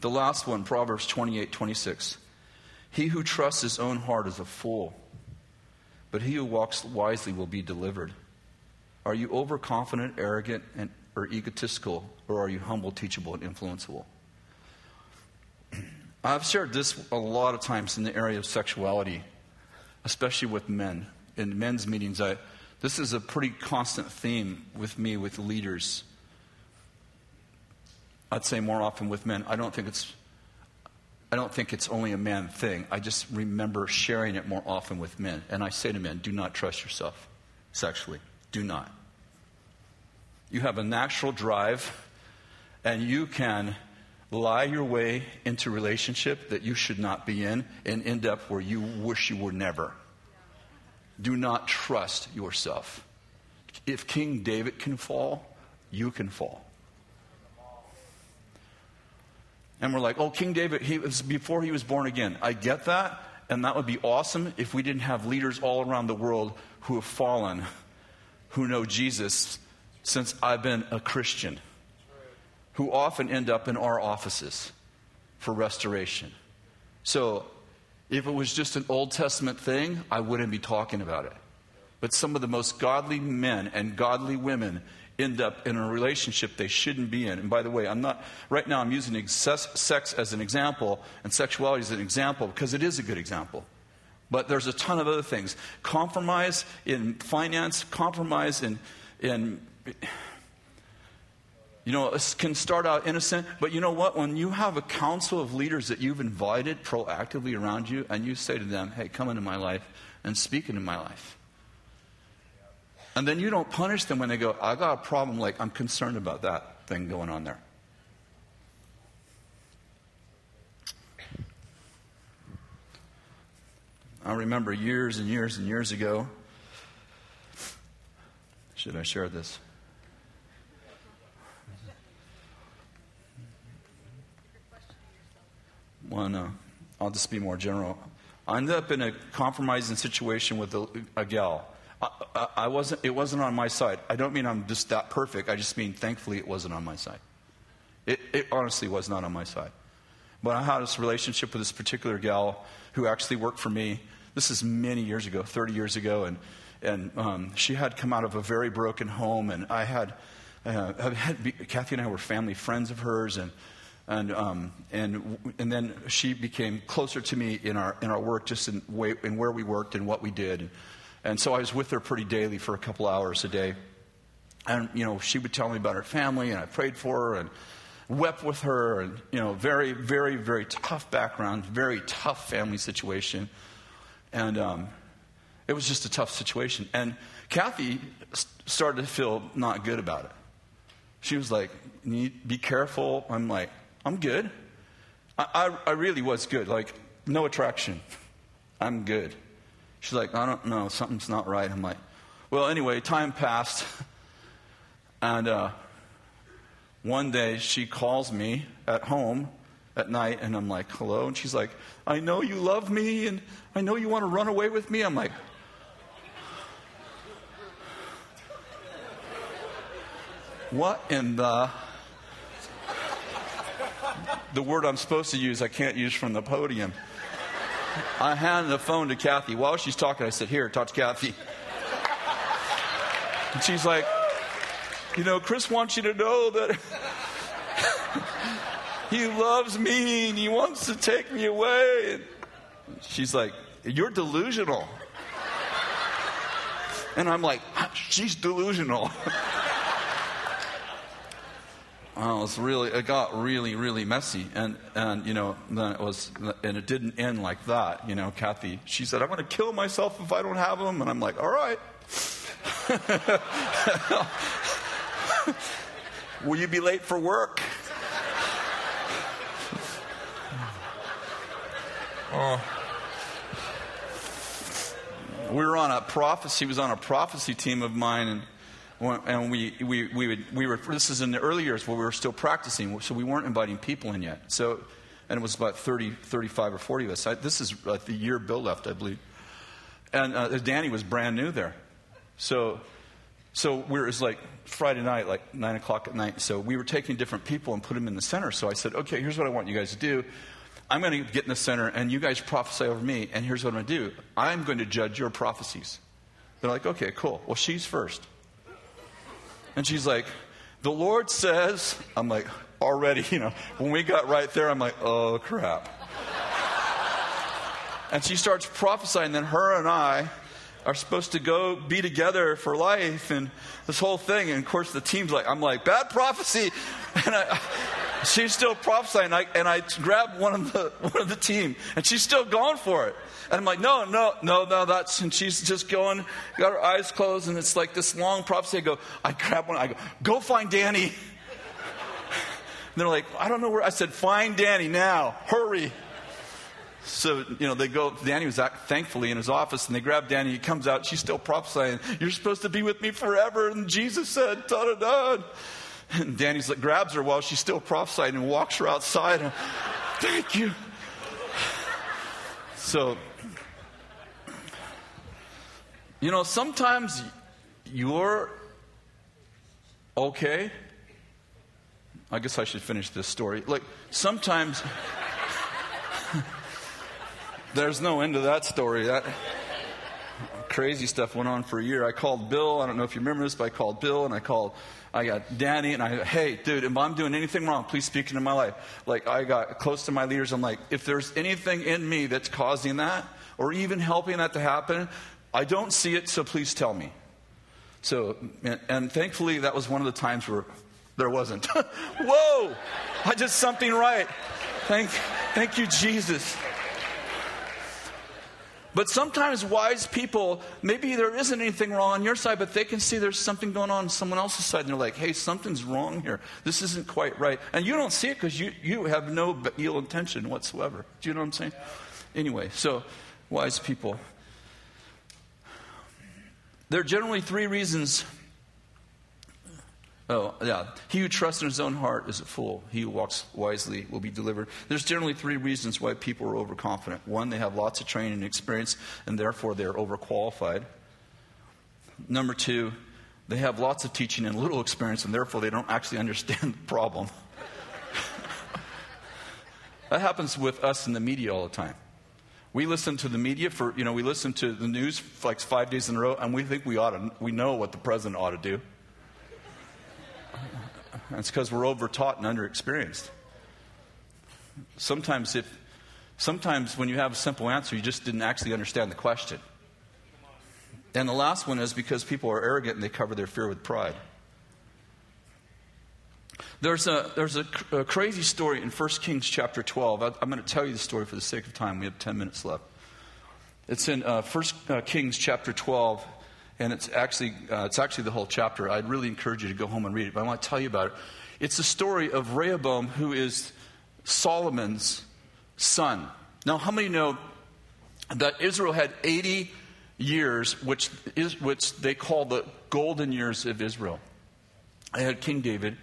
The last one, Proverbs 28 26. He who trusts his own heart is a fool, but he who walks wisely will be delivered. Are you overconfident, arrogant, and, or egotistical, or are you humble, teachable, and influenceable? [clears throat] I've shared this a lot of times in the area of sexuality, especially with men. In men's meetings, I, this is a pretty constant theme with me, with leaders. I'd say more often with men. I don't think it's I don't think it's only a man thing. I just remember sharing it more often with men. And I say to men, do not trust yourself sexually. Do not. You have a natural drive, and you can lie your way into relationship that you should not be in and end up where you wish you were never. Do not trust yourself. If King David can fall, you can fall. And we're like, oh, King David, he was before he was born again. I get that, and that would be awesome if we didn't have leaders all around the world who have fallen, who know Jesus since I've been a Christian, who often end up in our offices for restoration. So, if it was just an Old Testament thing, I wouldn't be talking about it. But some of the most godly men and godly women end up in a relationship they shouldn't be in. And by the way, I'm not, right now I'm using sex as an example and sexuality as an example because it is a good example. But there's a ton of other things. Compromise in finance, compromise in, in you know, it can start out innocent, but you know what? When you have a council of leaders that you've invited proactively around you, and you say to them, hey, come into my life and speak into my life and then you don't punish them when they go, I got a problem, like I'm concerned about that thing going on there. I remember years and years and years ago. Should I share this? One, uh, I'll just be more general. I ended up in a compromising situation with a, a gal I, I, wasn't, it wasn't on my side. I don't mean I'm just that perfect. I just mean thankfully it wasn't on my side. It, it honestly was not on my side. But I had this relationship with this particular gal who actually worked for me. This is many years ago, 30 years ago, and, and um, she had come out of a very broken home, and I had, uh, had Kathy and I were family friends of hers, and and um, and and then she became closer to me in our in our work, just in way in where we worked and what we did. And so I was with her pretty daily for a couple hours a day. And, you know, she would tell me about her family, and I prayed for her and wept with her. And, you know, very, very, very tough background, very tough family situation. And um, it was just a tough situation. And Kathy started to feel not good about it. She was like, be careful. I'm like, I'm good. I, I, I really was good. Like, no attraction. I'm good. She's like, I don't know, something's not right. I'm like, well, anyway, time passed. [laughs] And uh, one day she calls me at home at night, and I'm like, hello? And she's like, I know you love me, and I know you want to run away with me. I'm like, what in the. [laughs] The word I'm supposed to use, I can't use from the podium. I handed the phone to Kathy. While she's talking, I said, Here, talk to Kathy. And she's like, You know, Kris wants you to know that [laughs] he loves me and he wants to take me away. And she's like, You're delusional. And I'm like, She's delusional. [laughs] Oh, well, it was really, it got really, really messy. And, and, you know, then it was, and it didn't end like that. You know, Kathy, she said, I'm going to kill myself if I don't have them. And I'm like, all right. [laughs] Will you be late for work? [laughs] Oh. We were on a prophecy, he was on a prophecy team of mine, and and we, we, we, would, we were, this is in the early years where we were still practicing, so we weren't inviting people in yet. So, and it was about 30, 35 or 40 of us. I, this is uh, the year Bill left, I believe. And uh, Danny was brand new there. So, so we were, it was like Friday night, like 9 o'clock at night. So we were taking different people and put them in the center. So I said, okay, here's what I want you guys to do. I'm going to get in the center, and you guys prophesy over me, and here's what I'm going to do. I'm going to judge your prophecies. They're like, okay, cool. Well, she's first. And she's like, The Lord says, I'm like, already, you know, when we got right there, I'm like, oh crap. and she starts prophesying, then her and I are supposed to go be together for life and this whole thing. And of course, the team's like, I'm like, bad prophecy. [laughs] And I, she's still prophesying. And I, and I grab one of, the, [laughs] one of the team, and she's still going for it. And I'm like, no, no, no, no, that's, and she's just going, got her eyes closed, and it's like this long prophecy. I go, I grab one, I go, go find Danny. And [laughs] they're like, I don't know where. I said, find Danny now, hurry. So, you know, they go, Danny was thankfully in his office, and they grab Danny. He comes out, she's still prophesying, You're supposed to be with me forever. And Jesus said, da da da. And Danny's like, grabs her while she's still prophesying and walks her outside. Thank you. So, you know, sometimes you're okay. I guess I should finish this story. Like, sometimes [laughs] there's no end to that story. That crazy stuff went on for a year. I called Bill. I don't know if you remember this, but I called Bill and I called I got Danny, and I, hey, dude, if I'm doing anything wrong, please speak into my life. Like, I got close to my leaders. I'm like, if there's anything in me that's causing that, or even helping that to happen, I don't see it, so please tell me. So, and, and thankfully, that was one of the times where there wasn't. [laughs] Whoa! I did something right. Thank, thank you, Jesus. But sometimes wise people, maybe there isn't anything wrong on your side, but they can see there's something going on on someone else's side, and they're like, hey, something's wrong here. This isn't quite right. And you don't see it because you, you have no ill intention whatsoever. Do you know what I'm saying? Anyway, so wise people. There are generally three reasons Oh, yeah. He who trusts in his own heart is a fool. He who walks wisely will be delivered. There's generally three reasons why people are overconfident. One, they have lots of training and experience, and therefore they're overqualified. Number two, they have lots of teaching and little experience, and therefore they don't actually understand the problem. [laughs] that happens with us in the media all the time. We listen to the media for, you know, we listen to the news like five days in a row, and we think we ought to, we know what the president ought to do. That's because we're overtaught and underexperienced. Sometimes, if, sometimes when you have a simple answer, you just didn't actually understand the question. And the last one is because people are arrogant and they cover their fear with pride. There's a, there's a, a crazy story in 1 Kings chapter 12. I, am going to tell you the story for the sake of time. We have 10 minutes left. It's in uh, 1 uh, Kings chapter 12 and it's actually, uh, it's actually the whole chapter. I'd really encourage you to go home and read it, but I want to tell you about it. It's the story of Rehoboam, who is Solomon's son. Now, how many know that Israel had 80 years, which, is, which they call the golden years of Israel? They had King David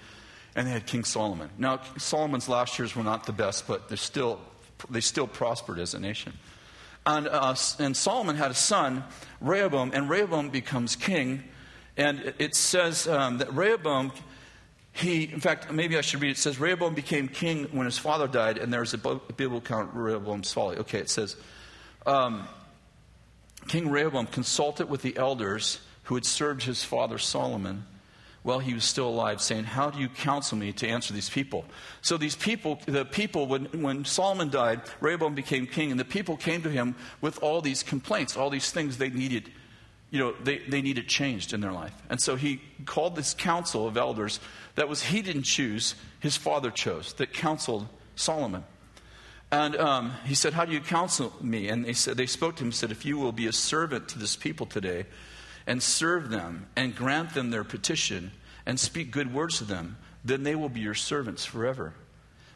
and they had King Solomon. Now, Solomon's last years were not the best, but they're still, they still prospered as a nation. And, uh, and Solomon had a son, Rehoboam, and Rehoboam becomes king. And it says um, that Rehoboam, he, in fact, maybe I should read it. It says Rehoboam became king when his father died, and there's a biblical account Rehoboam's folly. Okay, it says um, King Rehoboam consulted with the elders who had served his father Solomon while he was still alive, saying, How do you counsel me to answer these people? So these people, the people, when, when Solomon died, Rehoboam became king, and the people came to him with all these complaints, all these things they needed you know, they, they needed changed in their life. And so he called this council of elders that was, he didn't choose, his father chose, that counseled Solomon. And um, he said, How do you counsel me? And they, said, they spoke to him and said, If you will be a servant to this people today and serve them and grant them their petition and speak good words to them, then they will be your servants forever.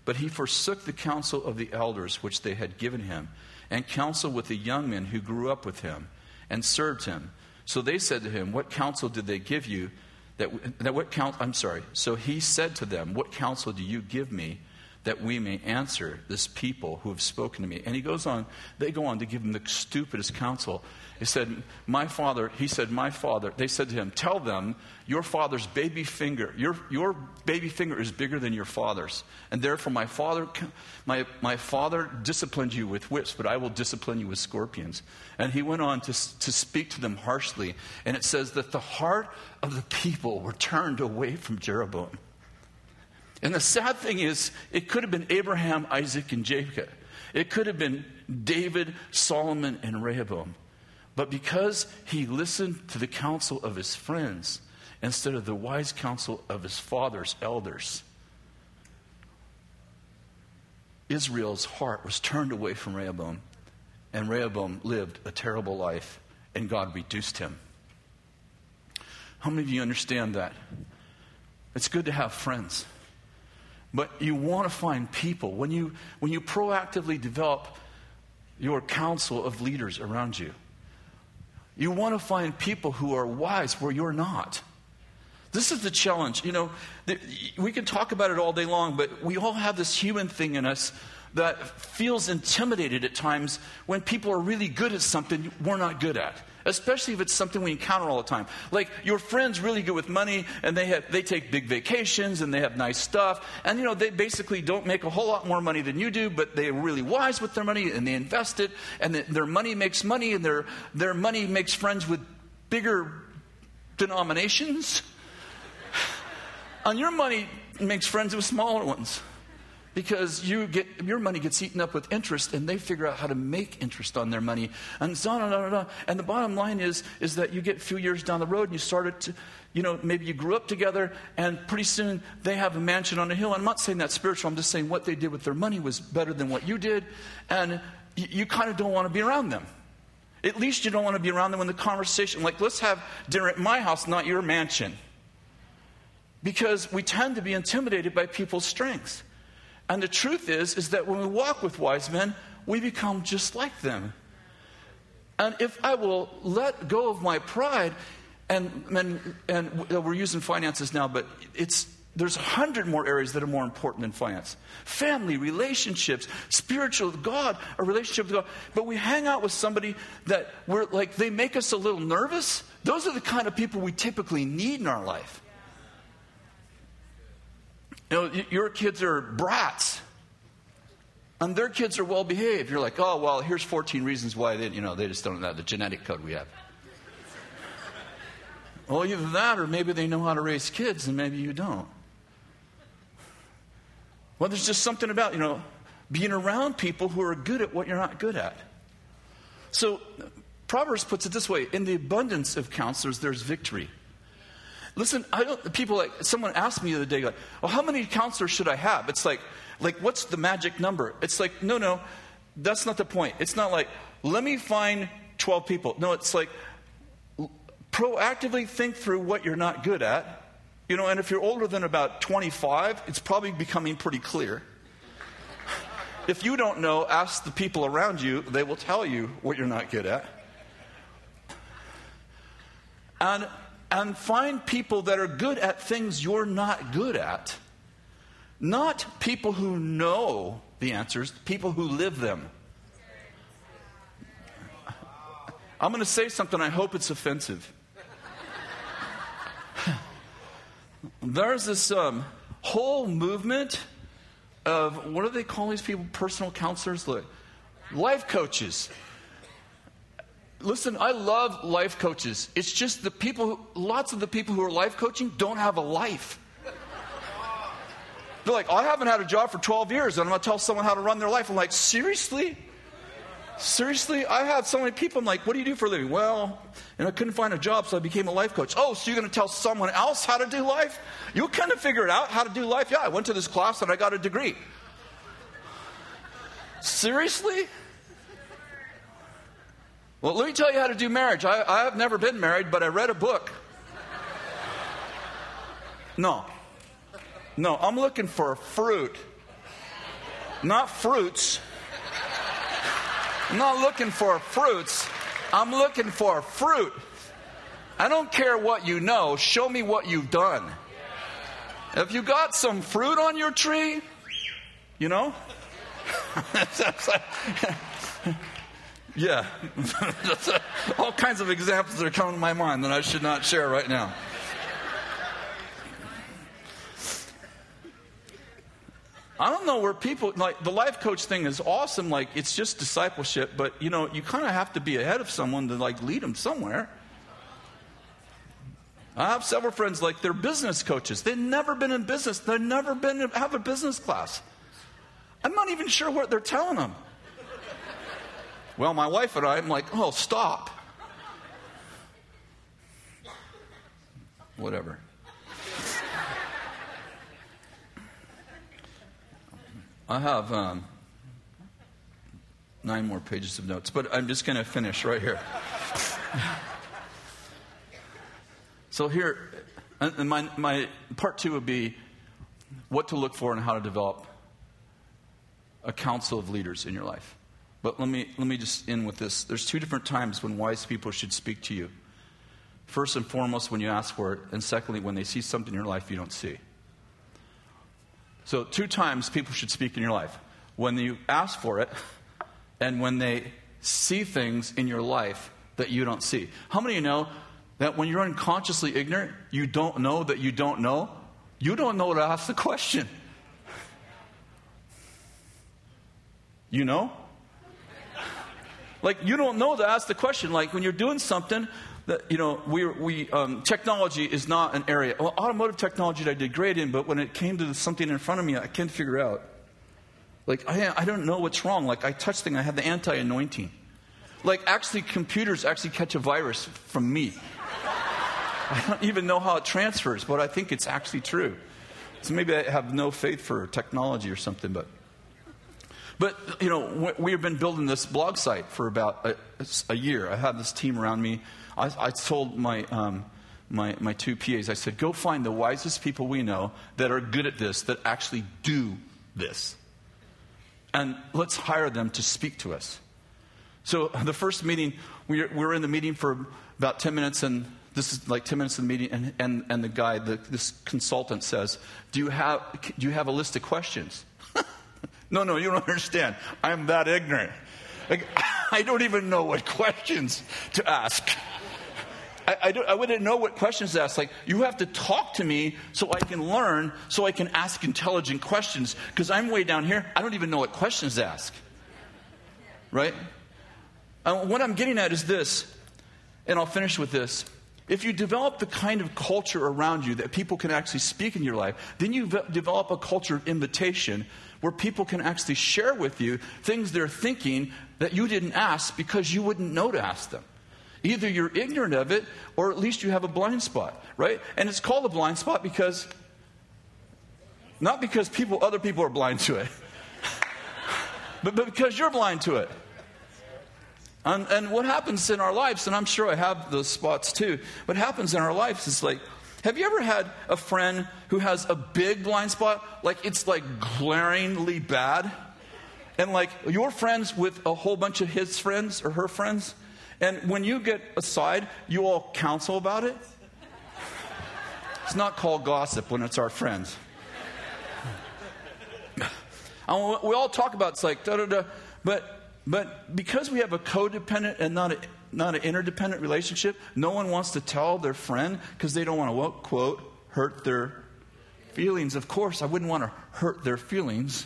But he forsook the counsel of the elders which they had given him and counseled with the young men who grew up with him and served him. So they said to him, What counsel did they give you? That, that what count, I'm sorry. So he said to them, What counsel do you give me that we may answer this people who have spoken to me? And he goes on, they go on to give him the stupidest counsel. He said, My father, he said, My father, they said to him, Tell them your father's baby finger, your, your baby finger is bigger than your father's. And therefore, my father, my, my father disciplined you with whips, but I will discipline you with scorpions. And he went on to, to speak to them harshly. And it says that the heart of the people were turned away from Jeroboam. And the sad thing is, it could have been Abraham, Isaac, and Jacob. It could have been David, Solomon, and Rehoboam. But because he listened to the counsel of his friends instead of the wise counsel of his father's elders, Israel's heart was turned away from Rehoboam, and Rehoboam lived a terrible life, and God reduced him. How many of you understand that? It's good to have friends. But you want to find people. When you, when you proactively develop your council of leaders around you, you want to find people who are wise where you're not. This is the challenge. You know, we can talk about it all day long, but we all have this human thing in us that feels intimidated at times when people are really good at something we're not good at especially if it's something we encounter all the time. Like your friend's really good with money and they have they take big vacations and they have nice stuff and you know they basically don't make a whole lot more money than you do, but they're really wise with their money and they invest it and their money makes money and their their money makes friends with bigger denominations. [sighs] and your money makes friends with smaller ones because you get, your money gets eaten up with interest and they figure out how to make interest on their money and so on and on and on. And the bottom line is, is that you get a few years down the road and you started to, you know, maybe you grew up together and pretty soon they have a mansion on a hill. I'm not saying that's spiritual. I'm just saying what they did with their money was better than what you did. And you, you kind of don't want to be around them. At least you don't want to be around them when the conversation, like, let's have dinner at my house, not your mansion. Because we tend to be intimidated by people's strengths. And the truth is, is that when we walk with wise men, we become just like them. And if I will let go of my pride, and, and, and we're using finances now, but it's, there's a hundred more areas that are more important than finance family, relationships, spiritual, God, a relationship with God. But we hang out with somebody that we're like, they make us a little nervous. Those are the kind of people we typically need in our life. You know, your kids are brats. And their kids are well behaved. You're like, oh, well, here's 14 reasons why they, you know, they just don't have the genetic code we have. well, either that or maybe they know how to raise kids and maybe you don't. Well, there's just something about, you know, being around people who are good at what you're not good at. So, Proverbs puts it this way in the abundance of counselors, there's victory. Listen, I don't, people like, someone asked me the other day, like, well, how many counselors should I have? It's like, like, what's the magic number? It's like, no, no, that's not the point. It's not like, let me find 12 people. No, it's like, proactively think through what you're not good at. You know, and if you're older than about 25, it's probably becoming pretty clear. If you don't know, ask the people around you, they will tell you what you're not good at. And and find people that are good at things you're not good at. Not people who know the answers, people who live them. I'm going to say something, I hope it's offensive. [laughs] There's this um, whole movement of what do they call these people? Personal counselors? Look life coaches. Listen, I love life coaches. It's just the people, who, lots of the people who are life coaching don't have a life. They're like, I haven't had a job for 12 years, and I'm going to tell someone how to run their life. I'm like, seriously? Seriously, I have so many people. I'm like, what do you do for a living? Well, and I couldn't find a job, so I became a life coach. Oh, so you're going to tell someone else how to do life? You kind of figure it out how to do life. Yeah, I went to this class and I got a degree. Seriously? Well, let me tell you how to do marriage. I, I have never been married, but I read a book. No. No, I'm looking for fruit, not fruits. I'm not looking for fruits. I'm looking for fruit. I don't care what you know, show me what you've done. If you got some fruit on your tree, you know? [laughs] yeah. [laughs] All kinds of examples are coming to my mind that I should not share right now. I don't know where people like the life coach thing is awesome. Like it's just discipleship, but you know you kind of have to be ahead of someone to like lead them somewhere. I have several friends like they're business coaches. They've never been in business. They've never been have a business class. I'm not even sure what they're telling them. Well, my wife and I, I'm like, oh, stop. Whatever. I have um, nine more pages of notes, but I'm just going to finish right here. so here, and my, my part two would be what to look for and how to develop a council of leaders in your life. But let me, let me just end with this. There's two different times when wise people should speak to you. First and foremost, when you ask for it, and secondly, when they see something in your life you don't see. So, two times people should speak in your life when you ask for it and when they see things in your life that you don't see. How many of you know that when you're unconsciously ignorant, you don't know that you don't know? You don't know to ask the question. You know? Like, you don't know to ask the question. Like, when you're doing something that, you know, we, we um, technology is not an area. Well, automotive technology I did great in, but when it came to something in front of me, I can't figure out. Like, I, I don't know what's wrong. Like, I touch thing, I have the anti anointing. Like, actually, computers actually catch a virus from me. [laughs] I don't even know how it transfers, but I think it's actually true. So maybe I have no faith for technology or something, but. But, you know, we've been building this blog site for about a, a year. I have this team around me I, I told my, um, my, my two PAs, I said, go find the wisest people we know that are good at this, that actually do this. And let's hire them to speak to us. So the first meeting, we were in the meeting for about 10 minutes, and this is like 10 minutes of the meeting, and, and, and the guy, the, this consultant says, do you, have, do you have a list of questions? No, no, you don't understand. I'm that ignorant. Like, [laughs] I don't even know what questions to ask. I, I, I, wouldn't know what questions to ask. Like, you have to talk to me so I can learn, so I can ask intelligent questions. Because I'm way down here, I don't even know what questions to ask. Right? Uh, what I'm getting at is this, and I'll finish with this. If you develop the kind of culture around you that people can actually speak in your life, then you develop a culture of invitation where people can actually share with you things they're thinking that you didn't ask because you wouldn't know to ask them. Either you're ignorant of it or at least you have a blind spot, right? And it's called a blind spot because not because people other people are blind to it. [laughs] but, but because you're blind to it. And, and what happens in our lives, and I'm sure I have those spots too, what happens in our lives is like, have you ever had a friend who has a big blind spot? Like it's like glaringly bad? And like you're friends with a whole bunch of his friends or her friends? And when you get aside, you all counsel about it. It's not called gossip when it's our friends. [laughs] And we all talk about it's like da da da, but but because we have a codependent and not a not an interdependent relationship, no one wants to tell their friend because they don't want to quote hurt their feelings. Of course, I wouldn't want to hurt their feelings.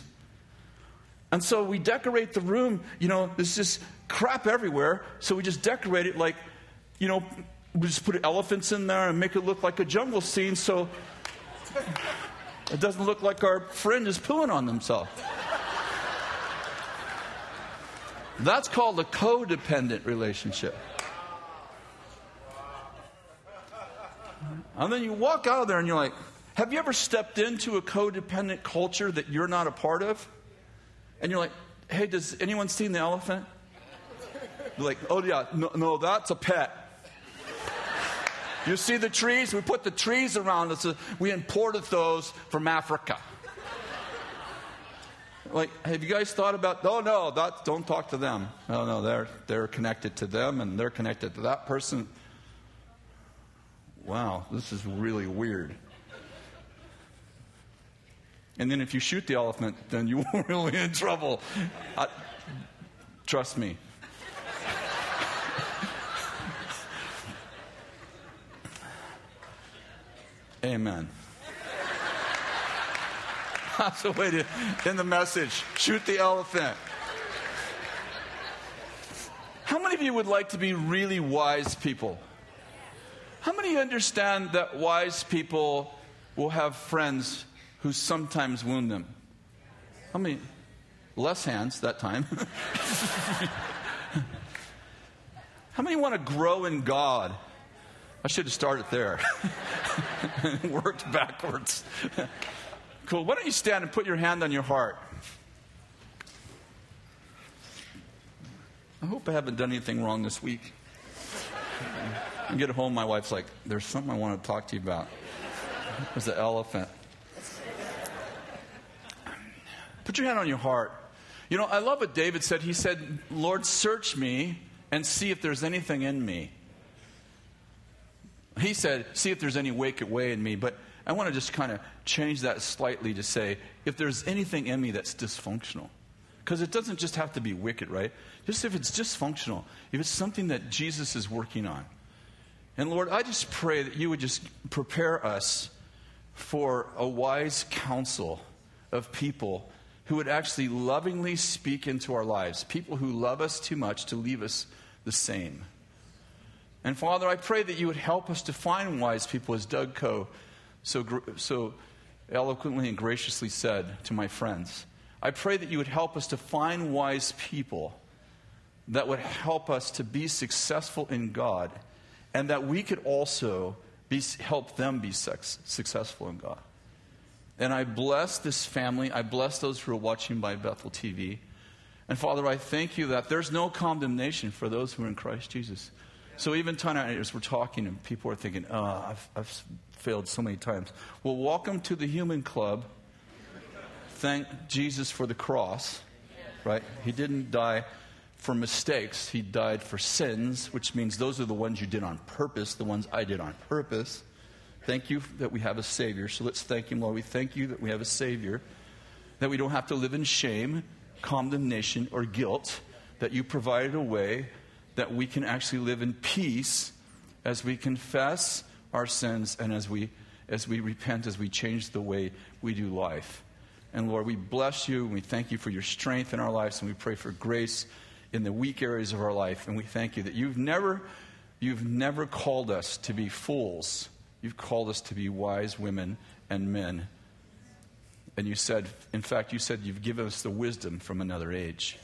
And so we decorate the room, you know, there's just crap everywhere. So we just decorate it like, you know, we just put elephants in there and make it look like a jungle scene so it doesn't look like our friend is pooing on themselves. That's called a codependent relationship. And then you walk out of there and you're like, have you ever stepped into a codependent culture that you're not a part of? And you're like, hey, does anyone seen the elephant? You're like, oh yeah, no, no, that's a pet. You see the trees? We put the trees around us. We imported those from Africa. Like, have you guys thought about? Oh no, that, don't talk to them. No, no, they're they're connected to them, and they're connected to that person. Wow, this is really weird. And then if you shoot the elephant, then you're [laughs] really in trouble. I, trust me. [laughs] Amen. That's the way to end the message. Shoot the elephant. How many of you would like to be really wise people? How many understand that wise people will have friends who sometimes wound them? How many? Less hands that time. [laughs] How many want to grow in God? I should have started there and [laughs] worked backwards. Cool. Why don't you stand and put your hand on your heart? I hope I haven't done anything wrong this week. I get home, my wife's like, There's something I want to talk to you about. There's an elephant. Put your hand on your heart. You know, I love what David said. He said, Lord, search me and see if there's anything in me. He said, See if there's any wicked way in me. But I want to just kind of change that slightly to say, if there's anything in me that's dysfunctional. Because it doesn't just have to be wicked, right? Just if it's dysfunctional, if it's something that Jesus is working on. And Lord, I just pray that you would just prepare us for a wise counsel of people who would actually lovingly speak into our lives, people who love us too much to leave us the same. And Father, I pray that you would help us to find wise people, as Doug Coe so, so eloquently and graciously said to my friends. I pray that you would help us to find wise people that would help us to be successful in God and that we could also be, help them be sex, successful in God. And I bless this family. I bless those who are watching by Bethel TV. And Father, I thank you that there's no condemnation for those who are in Christ Jesus. So even tonight, as we're talking, and people are thinking, oh, I've, I've failed so many times. Well, welcome to the human club. Thank Jesus for the cross, right? He didn't die for mistakes, He died for sins, which means those are the ones you did on purpose, the ones I did on purpose. Thank you that we have a Savior. So let's thank Him, Lord. We thank you that we have a Savior, that we don't have to live in shame, condemnation, or guilt, that you provided a way that we can actually live in peace as we confess our sins and as we, as we repent, as we change the way we do life. And Lord, we bless you and we thank you for your strength in our lives and we pray for grace in the weak areas of our life. And we thank you that you've never, you've never called us to be fools. You've called us to be wise women and men. And you said, in fact, you said you've given us the wisdom from another age.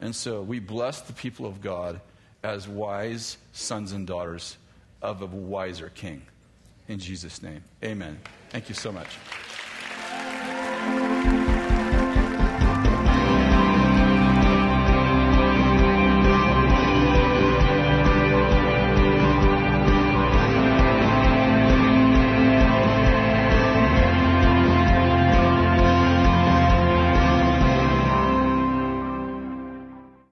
And so we bless the people of God as wise sons and daughters of a wiser king. In Jesus' name, amen. Thank you so much.